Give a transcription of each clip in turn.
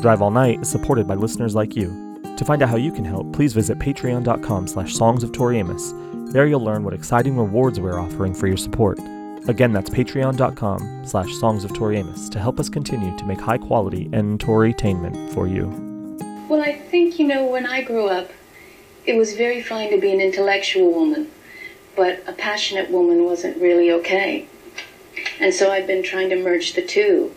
Drive All Night is supported by listeners like you. To find out how you can help, please visit patreon.com slash songs of Tori Amos. There you'll learn what exciting rewards we're offering for your support. Again, that's patreon.com slash songs of Tori Amos to help us continue to make high quality and Torytainment for you. Well, I think, you know, when I grew up, it was very fine to be an intellectual woman, but a passionate woman wasn't really okay. And so I've been trying to merge the two,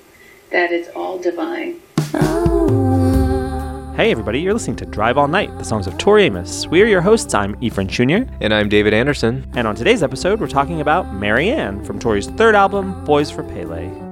that it's all divine. Hey everybody, you're listening to Drive All Night, the songs of Tori Amos. We're your hosts. I'm Ephraim Jr. And I'm David Anderson. And on today's episode, we're talking about Marianne from Tori's third album, Boys for Pele.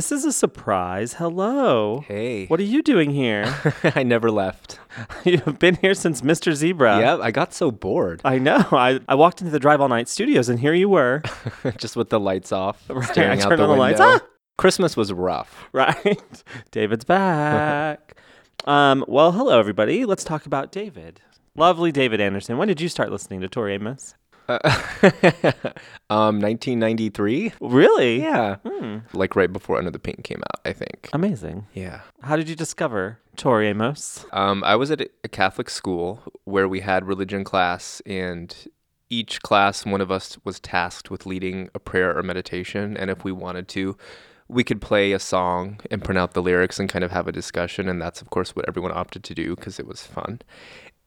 This is a surprise. Hello. Hey. What are you doing here? I never left. You've been here since Mr. Zebra. yeah, I got so bored. I know. I, I walked into the Drive All Night studios and here you were. Just with the lights off, Right, staring I out turned the on the lights. Ah! Christmas was rough. right? David's back. um, well, hello, everybody. Let's talk about David. Lovely David Anderson. When did you start listening to Tori Amos? um, 1993. Really? Yeah, Hmm. like right before Under the Pink came out, I think. Amazing. Yeah. How did you discover Tori Amos? Um, I was at a- a Catholic school where we had religion class, and each class, one of us was tasked with leading a prayer or meditation. And if we wanted to, we could play a song and print out the lyrics and kind of have a discussion. And that's, of course, what everyone opted to do because it was fun.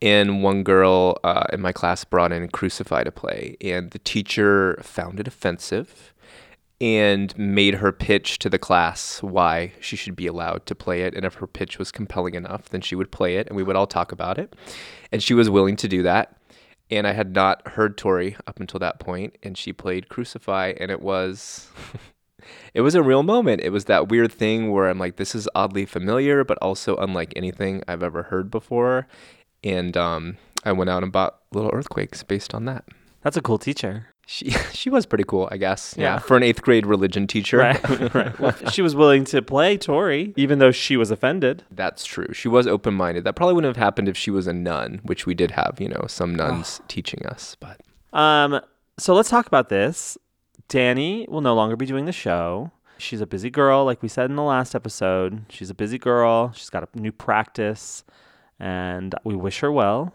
And one girl uh, in my class brought in Crucify to play, and the teacher found it offensive and made her pitch to the class why she should be allowed to play it. And if her pitch was compelling enough, then she would play it and we would all talk about it. And she was willing to do that. And I had not heard Tori up until that point, and she played Crucify, and it was. It was a real moment. It was that weird thing where I'm like, this is oddly familiar, but also unlike anything I've ever heard before. And um, I went out and bought Little Earthquakes based on that. That's a cool teacher. She she was pretty cool, I guess. Yeah. Yeah, for an eighth grade religion teacher. Right. right. Well, she was willing to play Tori, even though she was offended. That's true. She was open minded. That probably wouldn't have happened if she was a nun, which we did have, you know, some nuns teaching us. But Um, so let's talk about this. Danny will no longer be doing the show. She's a busy girl, like we said in the last episode. She's a busy girl. She's got a new practice, and we wish her well.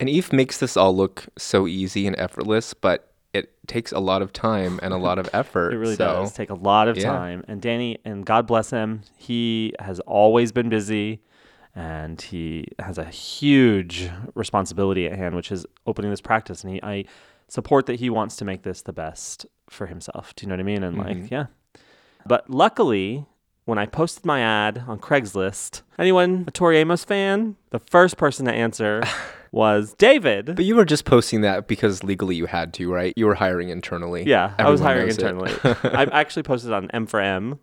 and Eve makes this all look so easy and effortless, but it takes a lot of time and a lot of effort. It really so, does take a lot of yeah. time. And Danny, and God bless him, he has always been busy and he has a huge responsibility at hand, which is opening this practice. And he, I support that he wants to make this the best for himself. Do you know what I mean? And like, Mhm. yeah. But luckily, when I posted my ad on Craigslist, anyone a Tori Amos fan? The first person to answer was David. But you were just posting that because legally you had to, right? You were hiring internally. Yeah, I was hiring internally. I actually posted on M for M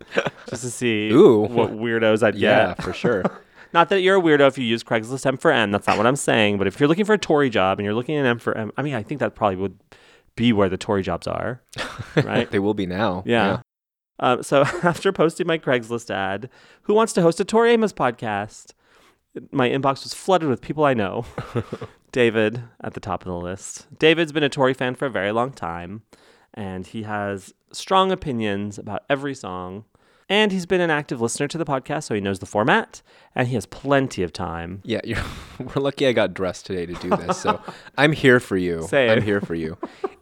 just to see Ooh. what weirdos I'd yeah, get. for sure. Not that you're a weirdo if you use Craigslist M for M. That's not what I'm saying. But if you're looking for a Tori job and you're looking at M for M, I mean, I think that probably would be where the Tori jobs are, right? they will be now. Yeah. Uh, so after posting my Craigslist ad, who wants to host a Tori Amos podcast? My inbox was flooded with people I know. David at the top of the list. David's been a Tori fan for a very long time, and he has strong opinions about every song. And he's been an active listener to the podcast, so he knows the format, and he has plenty of time. Yeah, you're, we're lucky I got dressed today to do this. So I'm here for you. Same. I'm here for you.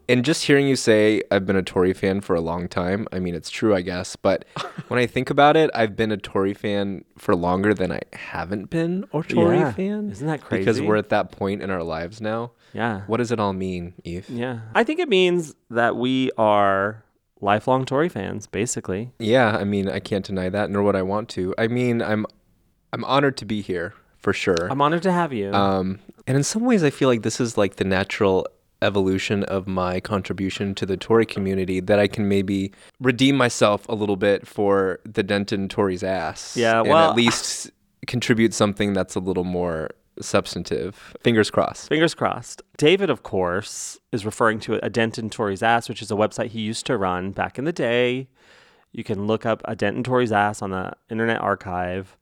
And just hearing you say I've been a Tori fan for a long time, I mean, it's true, I guess. But when I think about it, I've been a Tori fan for longer than I haven't been a Tori Yeah. fan. Isn't that crazy? Because we're at that point in our lives now. Yeah. What does it all mean, Eve? Yeah. I think it means that we are lifelong Tori fans, basically. Yeah, I mean, I can't deny that, nor would I want to. I mean, I'm I'm honored to be here for sure. I'm honored to have you. Um, and in some ways, I feel like this is like the natural evolution of my contribution to the Tori community that I can maybe redeem myself a little bit for the Denton Tori's ass. Yeah, and well- at least contribute something that's a little more substantive. Fingers crossed. Fingers crossed. David, of course, is referring to a Denton Tori's Ass, which is a website he used to run back in the day. You can look up a Denton Tori's Ass on the Internet Archive.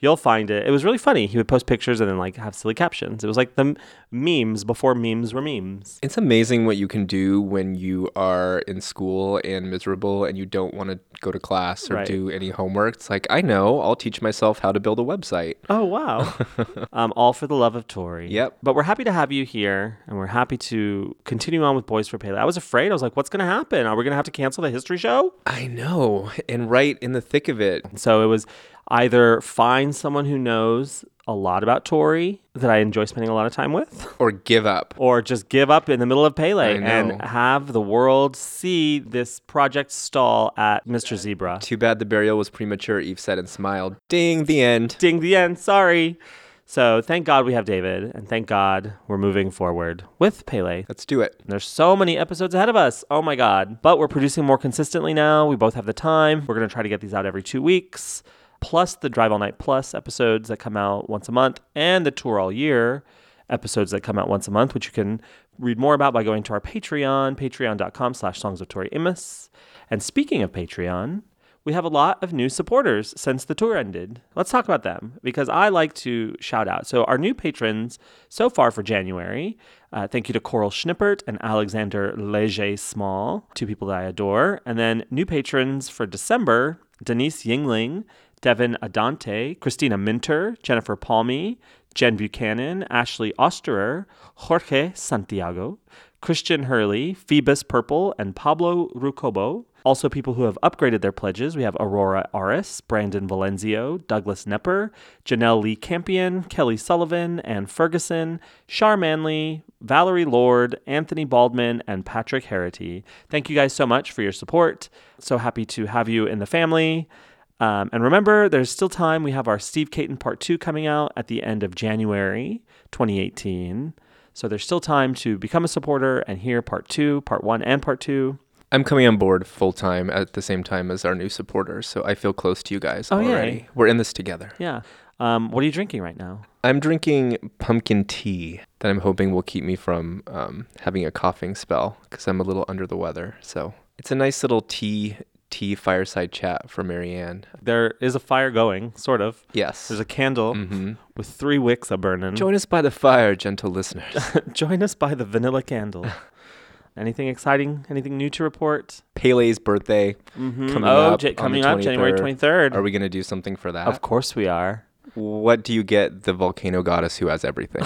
You'll find it. It was really funny. He would post pictures and then like have silly captions. It was like the m- memes before memes were memes. It's amazing what you can do when you are in school and miserable and you don't want to go to class or Right. do any homework. It's like, I know, I'll teach myself how to build a website. Oh wow! um, all for the love of Tori. Yep. But we're happy to have you here, and we're happy to continue on with Boys for Pele. I was afraid. I was like, "What's going to happen? Are we going to have to cancel the history show?" I know. And right in the thick of it, So it was either find someone who knows a lot about Tori that I enjoy spending a lot of time with, or give up. or just give up in the middle of Pele and have the world see this project stall at Mr. Zebra. Too bad the burial was premature, Eve said and smiled. Ding, the end. Ding the end. Sorry. So thank God we have David, and thank God we're moving forward with Pele. Let's do it. There's so many episodes ahead of us. Oh my God. But we're producing more consistently now. We both have the time. We're going to try to get these out every two weeks, plus the Drive All Night Plus episodes that come out once a month, and the Tour All Year episodes that come out once a month, which you can read more about by going to our Patreon, patreon.com slash songs of Tori Amos. And speaking of Patreon, we have a lot of new supporters since the tour ended. Let's talk about them because I like to shout out. So, our new patrons so far for January, uh, thank you to Coral Schnippert and Alexander Leger Small, two people that I adore. And then new patrons for December, Denise Yingling, Devin Adante, Christina Minter, Jennifer Palmy, Jen Buchanan, Ashley Osterer, Jorge Santiago, Christian Hurley, Phoebus Purple, and Pablo Rucobo. Also, people who have upgraded their pledges. We have Aurora Aris, Brandon Valenzio, Douglas Nepper, Janelle Lee Campion, Kelly Sullivan, Ann Ferguson, Shar Manley, Valerie Lord, Anthony Baldwin, and Patrick Harity. Thank you guys so much for your support. So happy to have you in the family. Um, and remember, there's still time. We have our Steve Caton Part 2 coming out at the end of January 2018. So there's still time to become a supporter and hear Part 2, Part 1, and Part 2. I'm coming on board full time at the same time as our new supporters, so I feel close to you guys Oh, yay. already. We're in this together. Yeah. Um, what are you drinking right now? I'm drinking pumpkin tea that I'm hoping will keep me from um, having a coughing spell because I'm a little under the weather. So it's a nice little tea tea fireside chat for Marianne. There is a fire going, sort of. Yes. There's a candle hmm with three wicks a burning. Join us by the fire, gentle listeners. Join us by the vanilla candle. Anything exciting? Anything new to report? Pele's birthday. Mm-hmm. Coming oh, up the coming up January 23rd. 23rd. Are we going to do something for that? Of course we are. What do you get the volcano goddess who has everything?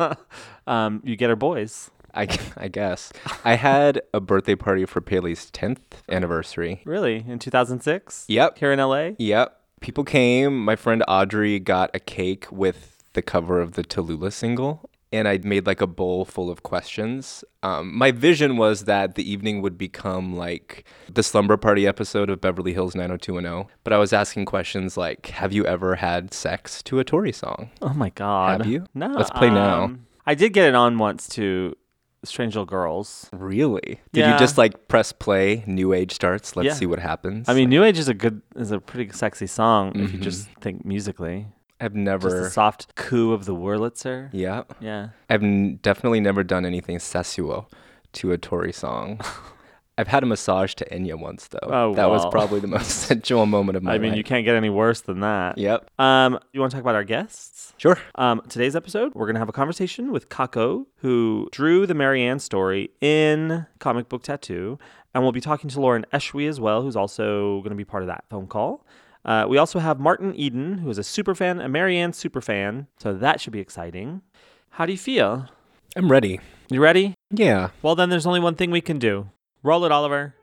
um, you get her boys. I, I guess. I had a birthday party for Pele's 10th anniversary. Really? In 2006? Yep. Here in LA? Yep. People came. My friend Audrey got a cake with the cover of the Tallulah single. And I made like a bowl full of questions. Um, my vision was that the evening would become like the slumber party episode of Beverly Hills 90210. But I was asking questions like Have you ever had sex to a Tori song? Oh my God. Have you? No. Let's play now. um, I did get it on once to Strange Little Girls. Really? Did Yeah. you just like press play? New Age starts. Let's Yeah. see what happens. I mean, New Age is a good, is a pretty sexy song if you Mhm. just think musically. I've Just never. soft coo of the Wurlitzer. yeah. Yeah. I've n- definitely never done anything sensual to a Tori song. I've had a massage to Enya once though. Oh, that was probably the most sensual moment of my I mean, life. you can't get any worse than that. Yep. Um, you want to talk about our guests? Sure. Um, today's episode, we're going to have a conversation with Kako, who drew the Marianne story in Comic Book Tattoo. And we'll be talking to Lauren Eshwe as well, who's also going to be part of that phone call. Uh, we also have Martin Eden, who is a super fan, a Marianne super fan. So that should be exciting. How do you feel? I'm ready. You ready? Yeah. Well, then there's only one thing we can do. Roll it, Oliver.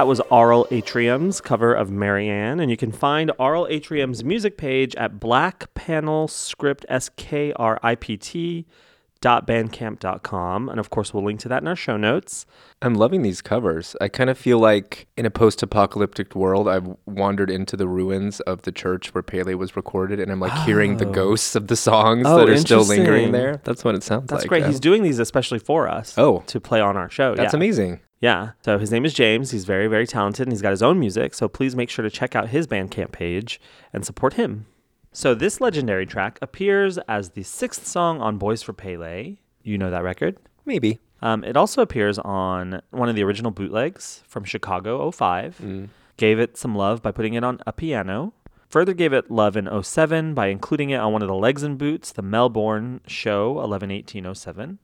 That was Aural Atrium's cover of Marianne, and you can find Aural Atrium's music page at Black Panel Script S K R I P T bandcamp.com and of course we'll link to that in our show notes I'm loving these covers. I kind of feel like in a post-apocalyptic world, I've wandered into the ruins of the church where Pele was recorded, and I'm like hearing the Oh. ghosts of the songs Oh, that are still lingering there. That's what it sounds like. that's like. great Uh, he's doing these especially for us Oh. to play on our show That's yeah. amazing. Yeah. So his name is James. He's very, very talented and he's got his own music. So please make sure to check out his Bandcamp page and support him. So this legendary track appears as the sixth song on Boys for Pele. You know that record? Maybe. Um, it also appears on one of the original bootlegs from Chicago 05. Gave it some love by putting it on a piano. Further gave it love in 07 by including it on one of the Legs and Boots, the Melbourne show 111807.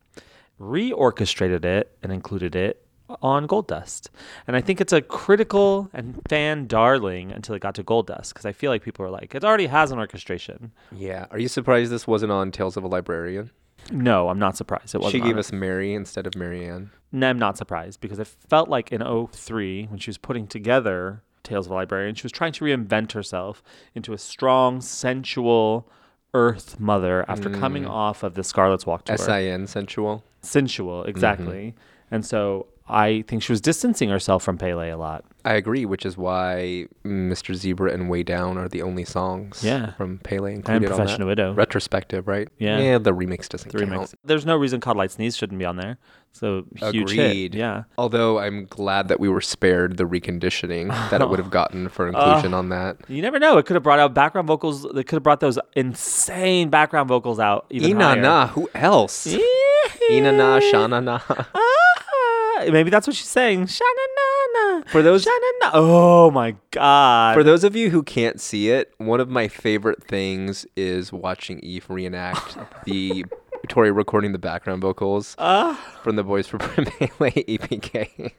Reorchestrated it and included it on Gold Dust. And I think it's a critical and fan darling until it got to Gold Dust because I feel like people are like, it already has an orchestration. Yeah. Are you surprised this wasn't on Tales of a Librarian? No, I'm not surprised. It wasn't. She gave it. us Mary instead of Marianne. No, I'm not surprised because it felt like in 03 when she was putting together Tales of a Librarian, she was trying to reinvent herself into a strong, sensual Earth mother after coming mm. off of the Scarlet's Walk tour. S-I-N, sensual. Sensual, exactly. Mm-hmm. And so I think she was distancing herself from Pele a lot. I agree, which is why Mr. Zebra and Way Down are the only songs Yeah. from Pele included on Professional that. Widow. Retrospective, right? Yeah. Yeah, the remix doesn't The count. remix. There's no reason Caught a Lite Sneeze shouldn't be on there. So huge hit. Agreed. Yeah. Although I'm glad that we were spared the reconditioning that it would have gotten for inclusion on that. You never know. It could have brought out background vocals. They could have brought those insane background vocals out even higher. Inanna, who else? Inanna, Shanana. Ah, maybe that's what she's saying. Shanana. For those Shanana. Oh my god. for those of you who can't see it, one of my favorite things is watching Eve reenact the Tori recording the background vocals Ah. from the Boys for Pele EPK.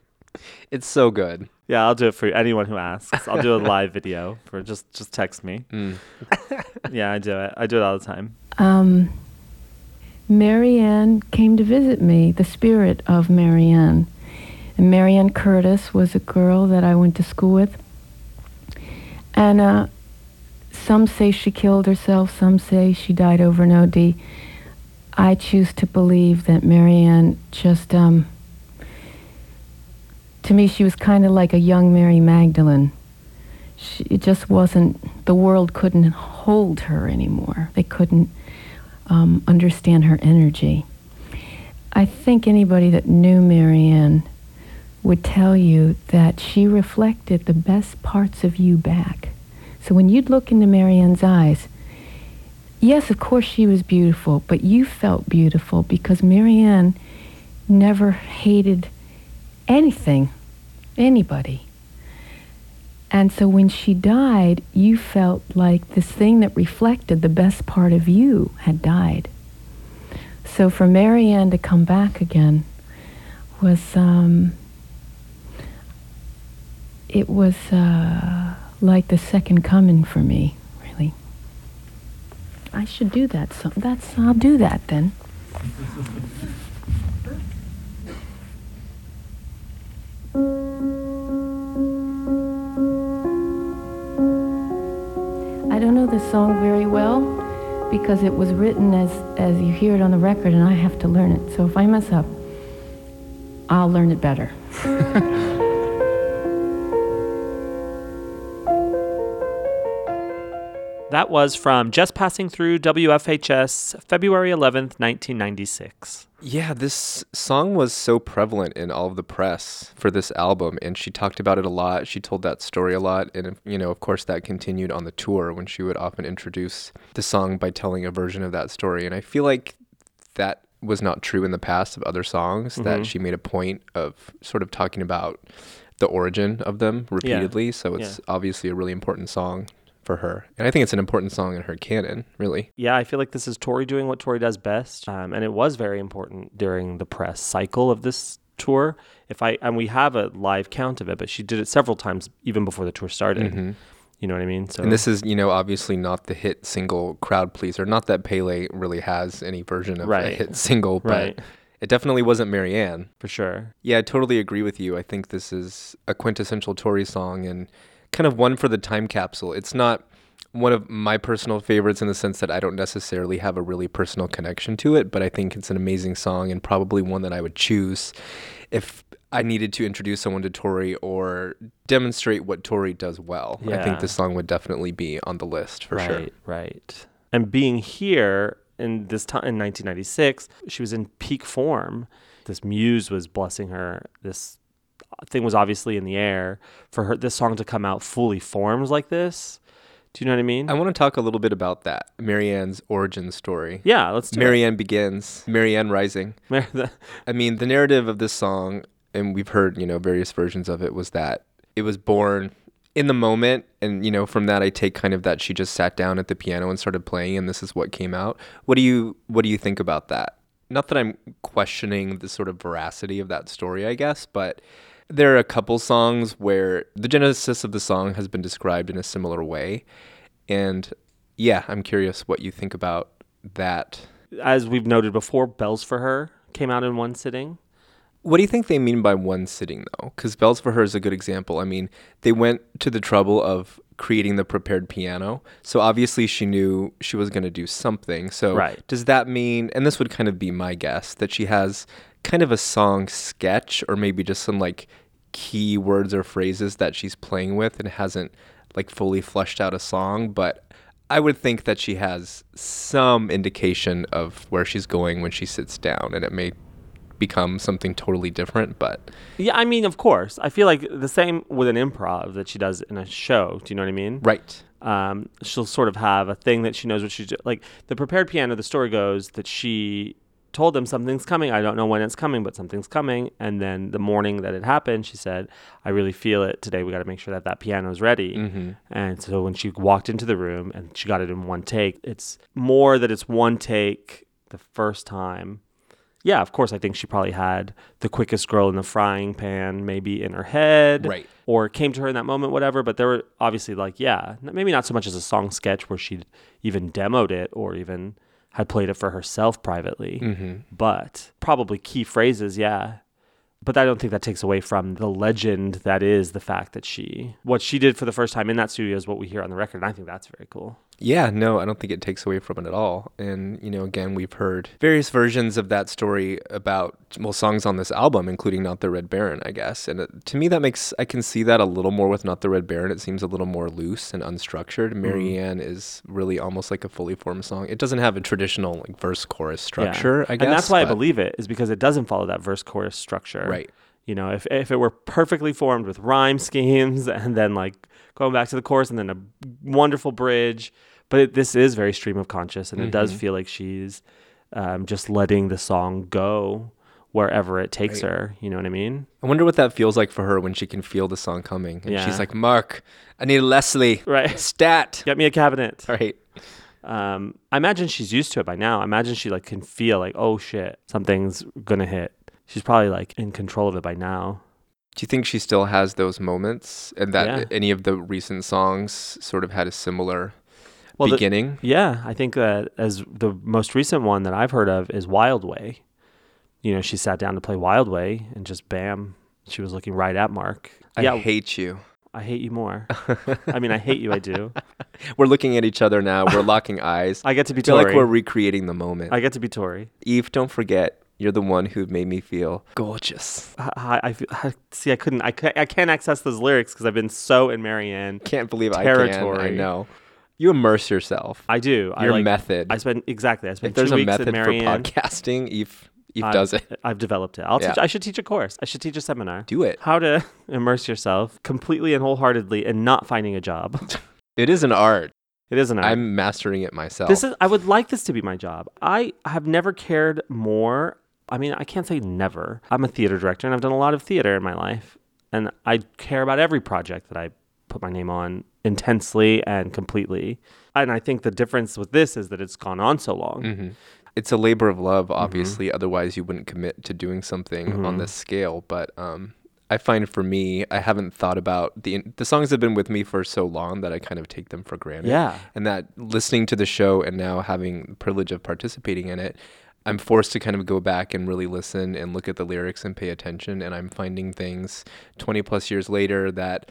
It's so good. yeah, I'll do it for anyone who asks. I'll do a live video for just just text me. Mm. yeah, I do it. I do it all the time. um, Marianne came to visit me, the spirit of Marianne. And Marianne Curtis was a girl that I went to school with. And uh, some say she killed herself, some say she died over an OD. I choose to believe that Marianne just, um, to me, she was kind of like a young Mary Magdalene. She, it just wasn't, the world couldn't hold her anymore. They couldn't um, understand her energy. I think anybody that knew Marianne would tell you that she reflected the best parts of you back. So when you'd look into Marianne's eyes, yes, of course she was beautiful, but you felt beautiful because Marianne never hated anything, anybody. And so when she died, you felt like this thing that reflected the best part of you had died. So for Marianne to come back again was, um, it was uh, like the second coming for me, really. I should do that. So that's I'll do that then. I don't know this song very well because it was written as, as you hear it on the record and I have to learn it. So if I mess up, I'll learn it better. That was from Just Passing Through WFHS, February 11th, 1996. Yeah, this song was so prevalent in all of the press for this album, and she talked about it a lot. She told that story a lot, and you know, of course, that continued on the tour when she would often introduce the song by telling a version of that story. And I feel like that was not true in the past of other songs. That mm-hmm. she made a point of sort of talking about the origin of them repeatedly. So it's obviously a really important song for her, and I think it's an important song in her canon, really. Yeah, I feel like this is Tori doing what Tori does best, um, and it was very important during the press cycle of this tour. If I and we have a live count of it, but she did it several times even before the tour started. You know what I mean? So And this is, you know, obviously not the hit single crowd pleaser. Not that Pele really has any version of a hit single, but Right. It definitely wasn't Marianne. for sure. Yeah, I totally agree with you. I think this is a quintessential Tori song and kind of one for the time capsule. It's not one of my personal favorites in the sense that I don't necessarily have a really personal connection to it, but I think it's an amazing song and probably one that I would choose if I needed to introduce someone to Tori or demonstrate what Tori does well. I think this song would definitely be on the list for right, sure. Right. And being here in this time in 1996, she was in peak form. This muse was blessing her. This thing was obviously in the air for her. This song to come out fully formed like this. Do you know what I mean? I want to talk a little bit about that, Marianne's origin story. yeah, let's do Marianne begins, Marianne rising. I mean, the narrative of this song, and we've heard, you know, various versions of it, was that it was born in the moment. And, you know, from that, I take kind of that she just sat down at the piano and started playing, and this is what came out. What do you, what do you think about that? Not that I'm questioning the sort of veracity of that story, I guess, but there are a couple songs where the genesis of the song has been described in a similar way. And yeah, I'm curious what you think about that. As we've noted before, Bells for Her came out in one sitting. What do you think they mean by one sitting, though? Because Bells for Her is a good example. I mean, they went to the trouble of creating the prepared piano. So obviously she knew she was going to do something. So Right. does that mean, and this would kind of be my guess, that she has kind of a song sketch or maybe just some like key words or phrases that she's playing with and hasn't like fully fleshed out a song, but I would think that she has some indication of where she's going when she sits down and it may become something totally different, but Yeah, I mean, of course. I feel like the same with an improv that she does in a show. Do you know what I mean? right. um, she'll sort of have a thing that she knows what she's do- like. The prepared piano. The story goes that she told them something's coming. I don't know when it's coming, but something's coming. And then the morning that it happened, she said, "I really feel it today. We got to make sure that that piano's ready." Mm-hmm. And so when she walked into the room and she got it in one take, it's more that it's one take the first time. Yeah, of course, I think she probably had the quickest girl in the frying pan maybe in her head Right. or came to her in that moment, whatever. But there were obviously like, yeah, maybe not so much as a song sketch where she'd even demoed it or even had played it for herself privately, Mm-hmm. but probably key phrases, yeah. But I don't think that takes away from the legend that is the fact that she, what she did for the first time in that studio is what we hear on the record. And I think that's very cool. Yeah, no, I don't think it takes away from it at all. And, you know, again, we've heard various versions of that story about, well, songs on this album, including Not the Red Baron, I guess. And it, to me, that makes, I can see that a little more with Not the Red Baron. It seems a little more loose and unstructured. Mm-hmm. Marianne is really almost like a fully formed song. It doesn't have a traditional, like, verse chorus Yeah. structure, I guess. And that's why I believe it is because it doesn't follow that verse chorus structure. Right. You know, if, if it were perfectly formed with rhyme schemes and then like going back to the chorus and then a wonderful bridge, but it, this is very stream of conscious and it does Mhm. feel like she's um, just letting the song go wherever it takes Right. her. You know what I mean? I wonder what that feels like for her when she can feel the song coming. And Yeah. she's like, Mark, I need Leslie. Right. Stat. Get me a cabinet. Right. Um, I imagine she's used to it by now. I imagine she like can feel like, oh shit, something's gonna hit. She's probably like in control of it by now. Do you think she still has those moments and that Yeah. any of the recent songs sort of had a similar Well, the- beginning? Yeah, I think that as the most recent one that I've heard of is Wild Way. You know, she sat down to play Wild Way and just bam, she was looking right at Mark. I yeah, hate you. I hate you more. I mean, I hate you. I do. We're looking at each other now. We're locking eyes. I I get to be feel like we're recreating the moment. I get to be Tori. Eve, don't forget, you're the one who made me feel gorgeous. I, I, I feel- I- see. I couldn't. I, ca- I can't access those lyrics because I've been so in Marianne. Can't believe I can. I know. You immerse yourself. I do. I Your like, method. I spend exactly. I spent if there's two a weeks method in for Marianne. podcasting, Eve, Eve I've- does it. I've developed it. I'll Yeah. teach. I should teach a course. I should teach a seminar. Do it. How to immerse yourself completely and wholeheartedly and not finding a job. It is an art. It is an art. I'm mastering it myself. This is. I would like this to be my job. I have never cared more. I mean, I can't say never. I'm a theater director, and I've done a lot of theater in my life, and I care about every project that I put my name on intensely and completely. And I think the difference with this is that it's gone on so long. hmm It's a labor of love, Mm-hmm. obviously. Otherwise, you wouldn't commit to doing something on this scale. But um, I find for me, I haven't thought about the the songs have been with me for so long that I kind of take them for granted. Yeah. And that listening to the show and now having the privilege of participating in it, I'm forced to kind of go back and really listen and look at the lyrics and pay attention. And I'm finding things 20 plus years later that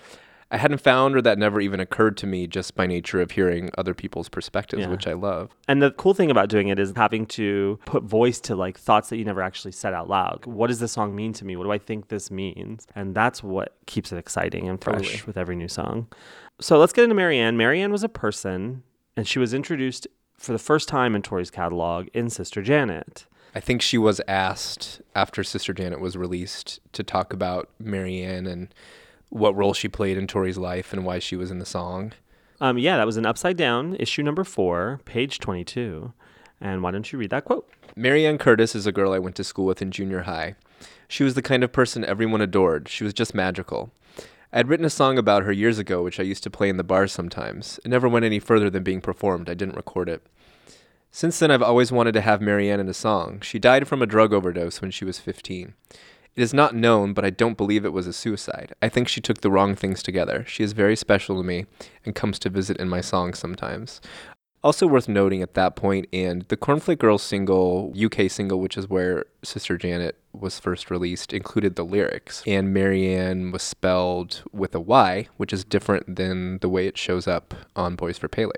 I hadn't found or that never even occurred to me just by nature of hearing other people's perspectives, Yeah. which I love. And the cool thing about doing it is having to put voice to like thoughts that you never actually said out loud. What does this song mean to me? What do I think this means? And that's what keeps it exciting and fresh with every new song. So let's get into Marianne. Marianne was a person, and she was introduced for the first time in Tori's catalog in Sister Janet. I think she was asked after Sister Janet was released to talk about Marianne and what role she played in Tori's life and why she was in the song. Um, yeah, that was an Upside Down, issue number four, page 22. And why don't you read that quote? Marianne Curtis is a girl I went to school with in junior high. She was the kind of person everyone adored. She was just magical. I had written a song about her years ago, which I used to play in the bars sometimes. It never went any further than being performed. I didn't record it. Since then, I've always wanted to have Marianne in a song. She died from a drug overdose when she was 15. It is not known, but I don't believe it was a suicide. I think she took the wrong things together. She is very special to me and comes to visit in my songs sometimes. Also worth noting at that point, and the Cornflake Girls single, UK single, which is where Sister Janet was first released, included the lyrics. And Marianne was spelled with a Y, which is different than the way it shows up on Boys for Pele.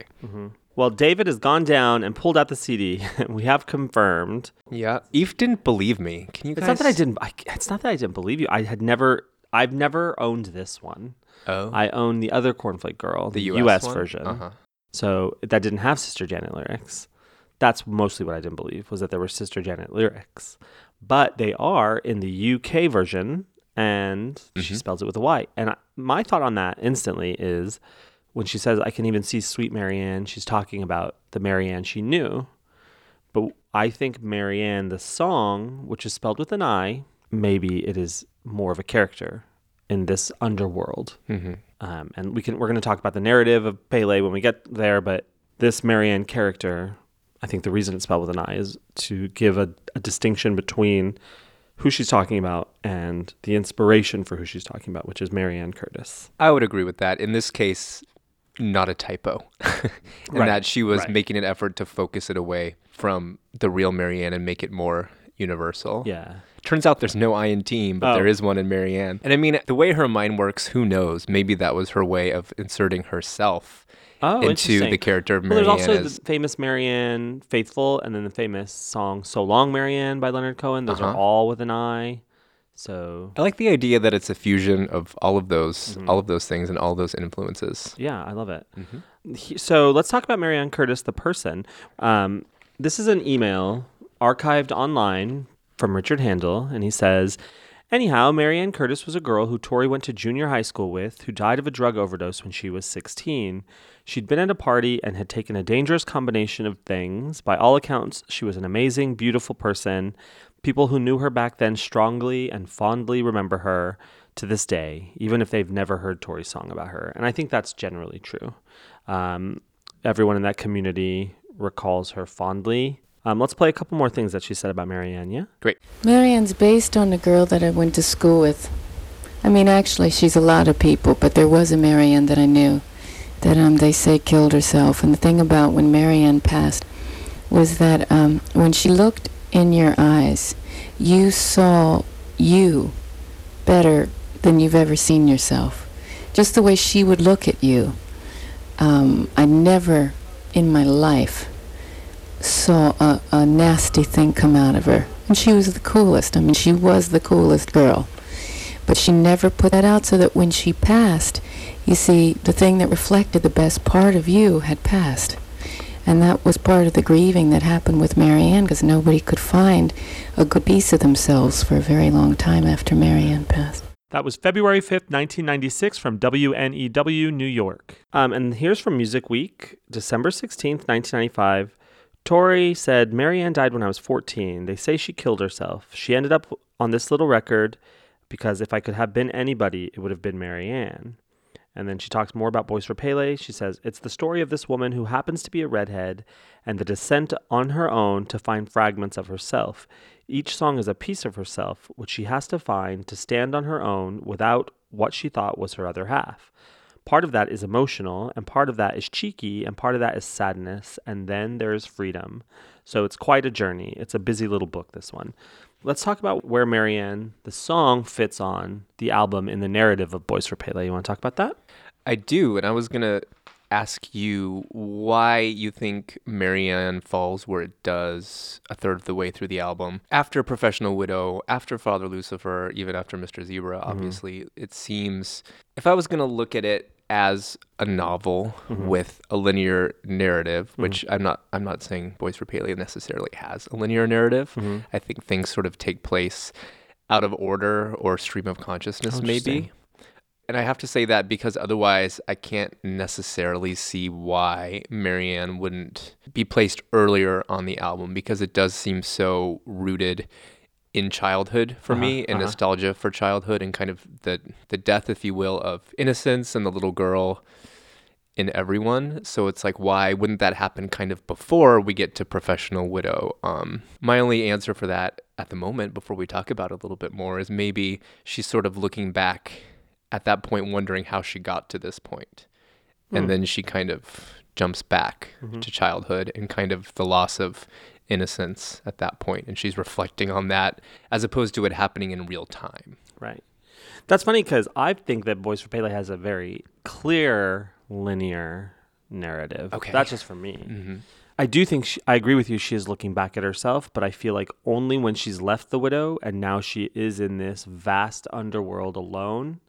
Well, David has gone down and pulled out the CD. we have confirmed. Yeah. Eve didn't believe me. Can you It's guys? not that I didn't. I, it's not that I didn't believe you. I had never. I've never owned this one. Oh. I own the other Cornflake Girl, the the, US, U.S. version. Uh-huh. So that didn't have Sister Janet lyrics. That's mostly what I didn't believe was that there were Sister Janet lyrics, but they are in the UK version, and she spells it with a Y. And I, my thought on that instantly is when she says, "I can even see sweet Marianne," she's talking about the Marianne she knew. But I think Marianne, the song, which is spelled with an I, maybe it is more of a character in this underworld. Mm-hmm. Um, and we can we're going to talk about the narrative of Pele when we get there, but this Marianne character, I think the reason it's spelled with an I is to give a, a distinction between who she's talking about and the inspiration for who she's talking about, which is Marianne Curtis. I would agree with that. In this case, not a typo. and Right, that she was right. making an effort to focus it away from the real Marianne and make it more universal. Yeah. Turns out there's no I in team, but Oh. there is one in Marianne. And I mean, the way her mind works, who knows? Maybe that was her way of inserting herself Oh, into the character of Well, Marianne. there's also as, the famous Marianne Faithfull, and then the famous song "So Long, Marianne" by Leonard Cohen. Those are Uh-huh. all with an I. So I like the idea that it's a fusion of all of those, Mm-hmm. all of those things, and all those influences. yeah, I love it. Mm-hmm. He- So let's talk about Marianne Curtis, the person. Um, this is an email archived online from Richard Handel, and he says, Anyhow, Marianne Curtis was a girl who Tori went to junior high school with who died of a drug overdose when she was 16. She'd been at a party and had taken a dangerous combination of things. By all accounts, she was an amazing, beautiful person. People who knew her back then strongly and fondly remember her to this day, even if they've never heard Tori's song about her. And I think that's generally true. Um, everyone in that community recalls her fondly. Um, let's play a couple more things that she said about Marianne, yeah? Great. Marianne's based on the girl that I went to school with. I mean, actually, she's a lot of people, but there was a Marianne that I knew that um, they say killed herself. And the thing about when Marianne passed was that um, when she looked in your eyes, you saw you better than you've ever seen yourself. Just the way she would look at you. Um, I never in my life saw a, a nasty thing come out of her. And she was the coolest. I mean, she was the coolest girl. But she never put that out so that when she passed, you see, the thing that reflected the best part of you had passed. And that was part of the grieving that happened with Marianne because nobody could find a good piece of themselves for a very long time after Marianne passed. That was February 5th, 1996, from WNEW New York. Um, and here's from Music Week, December 16th, 1995. Tori said, Marianne died when I was 14. They say she killed herself. She ended up on this little record because if I could have been anybody, it would have been Marianne. And then she talks more about Boys for Pele. She says, It's the story of this woman who happens to be a redhead and the descent on her own to find fragments of herself. Each song is a piece of herself, which she has to find to stand on her own without what she thought was her other half. Part of that is emotional, and part of that is cheeky, and part of that is sadness, and then there's freedom. So it's quite a journey. It's a busy little book, this one. Let's talk about where Marianne, the song, fits on the album in the narrative of Boys for Pele. You want to talk about that? I do, and I was gonna ask you why you think Marianne falls where it does a third of the way through the album. After Professional Widow, after Father Lucifer, even after Mr. Zebra, mm-hmm. obviously, it seems if I was gonna look at it as a novel mm-hmm. with a linear narrative, mm-hmm. which I'm not I'm not saying Boys for Pele necessarily has a linear narrative. Mm-hmm. I think things sort of take place out of order or stream of consciousness maybe. And I have to say that because otherwise I can't necessarily see why Marianne wouldn't be placed earlier on the album because it does seem so rooted in childhood for uh-huh, me and uh-huh. nostalgia for childhood and kind of the the death if you will of innocence and the little girl in everyone. So it's like, why wouldn't that happen kind of before we get to Professional Widow? Um, my only answer for that at the moment, before we talk about it a little bit more, is maybe she's sort of looking back at that point, wondering how she got to this point. And hmm. then she kind of jumps back mm-hmm. to childhood and kind of the loss of innocence at that point, And she's reflecting on that as opposed to it happening in real time. Right. That's funny because I think that Boys for Pele has a very clear linear narrative. Okay. That's just for me. Mm-hmm. I do think she, I agree with you. She is looking back at herself, but I feel like only when she's left the widow and now she is in this vast underworld alone.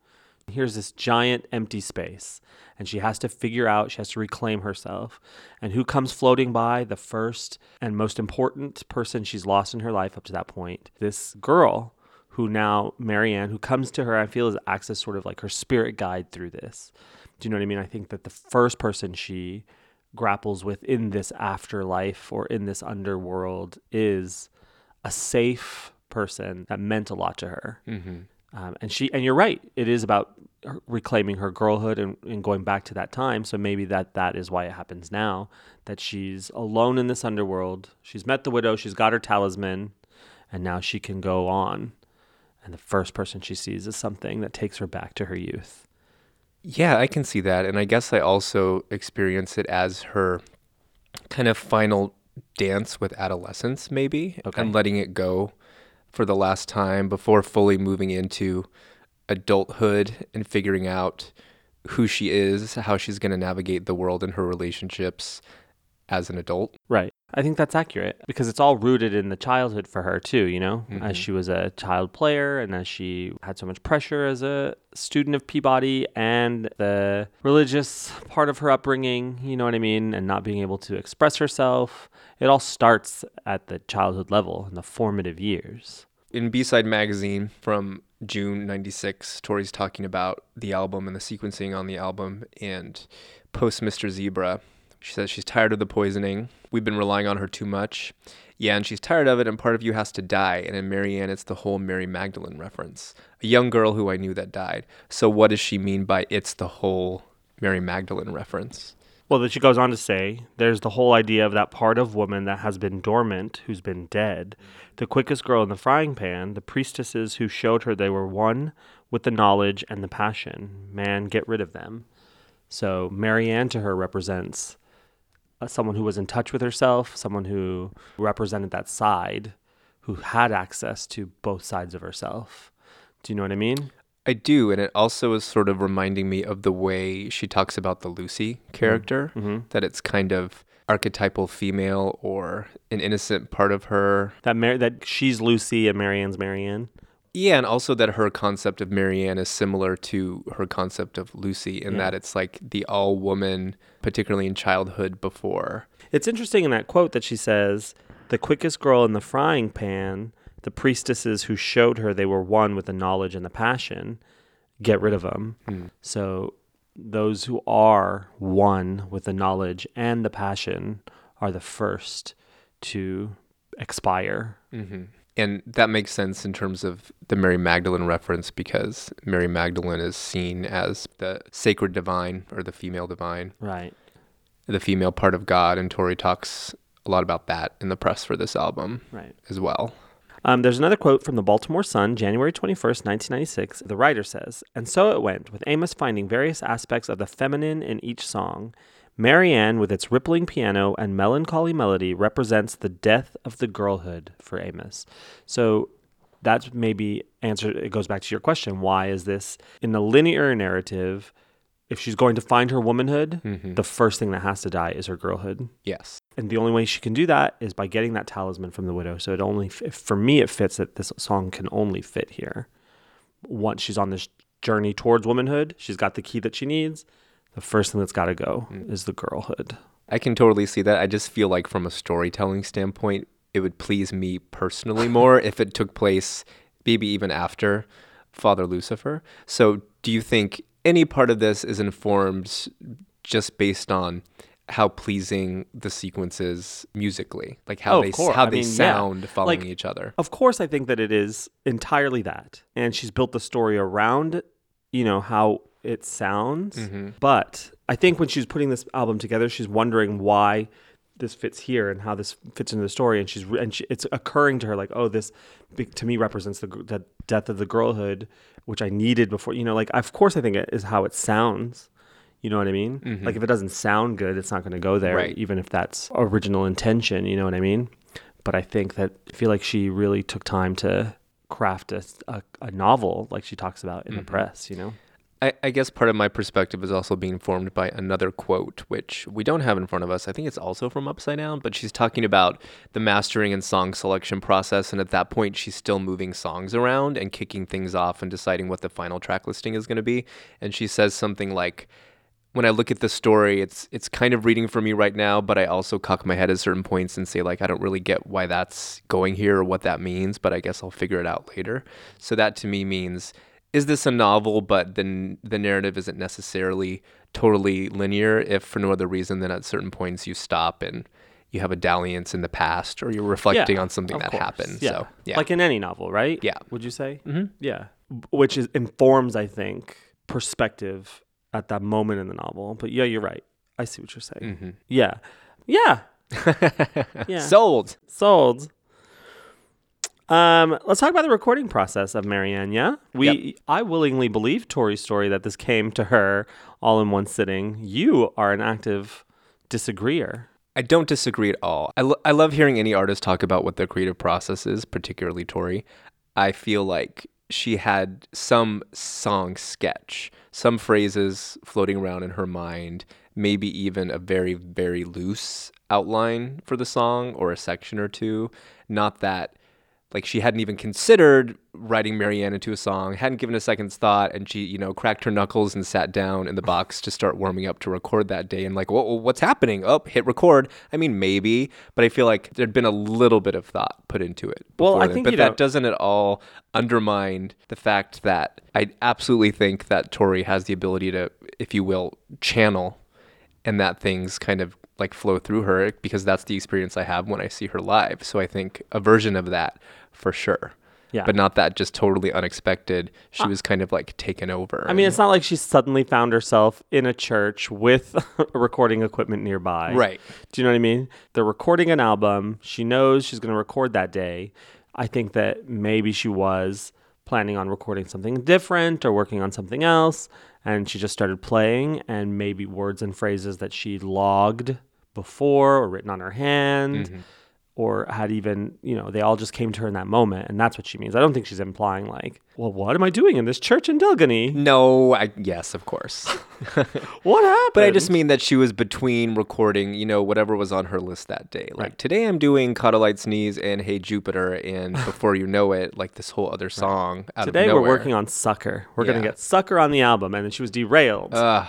Here's this giant empty space, and she has to figure out, she has to reclaim herself. And who comes floating by? The first and most important person she's lost in her life up to that point. This girl who now, Marianne, who comes to her, I feel, is acts as sort of like her spirit guide through this. Do you know what I mean? I think that the first person she grapples with in this afterlife or in this underworld is a safe person that meant a lot to her. Mm-hmm. Um, and she and you're right. It is about her reclaiming her girlhood and, and going back to that time. So maybe that that is why it happens now. That she's alone in this underworld. She's met the widow. She's got her talisman, and now she can go on. And the first person she sees is something that takes her back to her youth. Yeah, I can see that. And I guess I also experience it as her kind of final dance with adolescence, maybe, Okay. and letting it go for the last time before fully moving into adulthood and figuring out who she is, how she's going to navigate the world and her relationships as an adult. Right. I think that's accurate because it's all rooted in the childhood for her too, you know, as mm-hmm. she was a child player and as she had so much pressure as a student of Peabody and the religious part of her upbringing, you know what I mean, and not being able to express herself. It all starts at the childhood level in the formative years. in B-Side magazine from June 96, Tori's talking about the album and the sequencing on the album and post Mr. Zebra. She says she's tired of the poisoning. We've been relying on her too much. Yeah, and she's tired of it, and part of you has to die. And in Marianne, it's the whole Mary Magdalene reference. A young girl who I knew that died. So what does she mean by it's the whole Mary Magdalene reference? Well, then she goes on to say there's the whole idea of that part of woman that has been dormant, who's been dead. The quickest girl in the frying pan, the priestesses who showed her they were one with the knowledge and the passion. Man, get rid of them. So Marianne to her represents Uh, someone who was in touch with herself, someone who represented that side, who had access to both sides of herself. Do you know what I mean? I do, and it also is sort of reminding me of the way she talks about the Lucy mm-hmm. character, mm-hmm. that it's kind of archetypal female or an innocent part of her. That Mar- that she's Lucy and Marianne's Marianne. Yeah, and also that her concept of Marianne is similar to her concept of Lucy in Yeah. that it's like the all woman, particularly in childhood before. It's interesting in that quote that she says, The quickest girl in the frying pan, the priestesses who showed her they were one with the knowledge and the passion, get rid of them. Hmm. So those who are one with the knowledge and the passion are the first to expire. Mm-hmm. And that makes sense in terms of the Mary Magdalene reference because Mary Magdalene is seen as the sacred divine or the female divine, Right. the female part of God. And Tori talks a lot about that in the press for this album Right. as well. Um, there's another quote from the Baltimore Sun, January 21st, 1996. The writer says, And so it went, with Amos finding various aspects of the feminine in each song. Marianne, with its rippling piano and melancholy melody, represents the death of the girlhood for Amos. So that's maybe answer. It goes back to your question: Why is this in the linear narrative? If she's going to find her womanhood, mm-hmm. the first thing that has to die is her girlhood Yes. and the only way she can do that is by getting that talisman from the widow. So it only, for me, it fits that this song can only fit here. Once she's on this journey towards womanhood, she's got the key that she needs. The first thing that's got to go mm. is the girlhood. I can totally see that. I just feel like from a storytelling standpoint, it would please me personally more if it took place maybe even after Father Lucifer. So, do you think any part of this is informed just based on how pleasing the sequence is musically, like how Oh, they how I they mean, yeah. sound following Like, each other? Of course, I think that it is entirely that. And she's built the story around, you know, how it sounds. Mm-hmm. But I think when she's putting this album together, she's wondering why this fits here and how this fits into the story. And she's and she, it's occurring to her like, oh, this to me represents the, the death of the girlhood, which I needed before. You know, like of course I think it is how it sounds. You know what I mean? Like if it doesn't sound good, it's not going to go there, Mm-hmm. Right. even if that's original intention. You know what I mean? But I think that I feel like she really took time to craft a, a, a novel, like she talks about in the press. You know? I, I guess part of my perspective is also being formed by another quote, which we don't have in front of us. I think it's also from Upside Down, but she's talking about the mastering and song selection process. And at that point, she's still moving songs around and kicking things off and deciding what the final track listing is going to be. And she says something like, when I look at the story, it's it's kind of reading for me right now, but I also cock my head at certain points and say like I don't really get why that's going here or what that means, but I guess I'll figure it out later. So that to me means is this a novel but then the narrative isn't necessarily totally linear if for no other reason than at certain points you stop and you have a dalliance in the past or you're reflecting on something that course. happened. Yeah. So yeah. Like in any novel, right? Yeah. Would you say? Mm-hmm. Yeah. Which is informs, I think, perspective at that moment in the novel. But yeah, you're right. I see what you're saying. Mm-hmm. Yeah. Yeah. yeah. Sold. Sold. Um, let's talk about the recording process of Marianne. Yeah, we. Yep. I willingly believe Tori's story that this came to her all in one sitting. You are an active disagreeer. I don't disagree at all. I, lo- I love hearing any artist talk about what their creative process is, particularly Tori. I feel like she had some song sketch, some phrases floating around in her mind, maybe even a very, very loose outline for the song or a section or two. Not that like she hadn't even considered writing Marianne into a song, hadn't given a second's thought, and she, you know, cracked her knuckles and sat down in the box to start warming up to record that day. And like, whoa, what's happening? Oh, hit record. I mean, maybe, but I feel like there'd been a little bit of thought put into it. Well, I then. think, but that know- doesn't at all undermine the fact that I absolutely think that Tori has the ability to, if you will, channel and that things kind of like flow through her because that's the experience I have when I see her live. So I think a version of that for sure. Yeah. But not that just totally unexpected. She uh, was kind of like taken over. I mean, it's not like she suddenly found herself in a church with recording equipment nearby. Right. Do you know what I mean? They're recording an album. She knows she's going to record that day. I think that maybe she was planning on recording something different or working on something else. And she just started playing, and maybe words and phrases that she logged before or written on her hand. Mm-hmm. Or had even, you know, they all just came to her in that moment. And that's what she means. I don't think she's implying, like, well, what am I doing in this church in Delgany? no, I yes, of course. What happened? But I just mean that she was between recording, you know, whatever was on her list that day. Like today I'm doing Caught a Lite Sneeze and Hey Jupiter and before you know it, like this whole other song out Today we're working on Sucker. We're gonna get Sucker on the album, and then she was derailed. Ugh.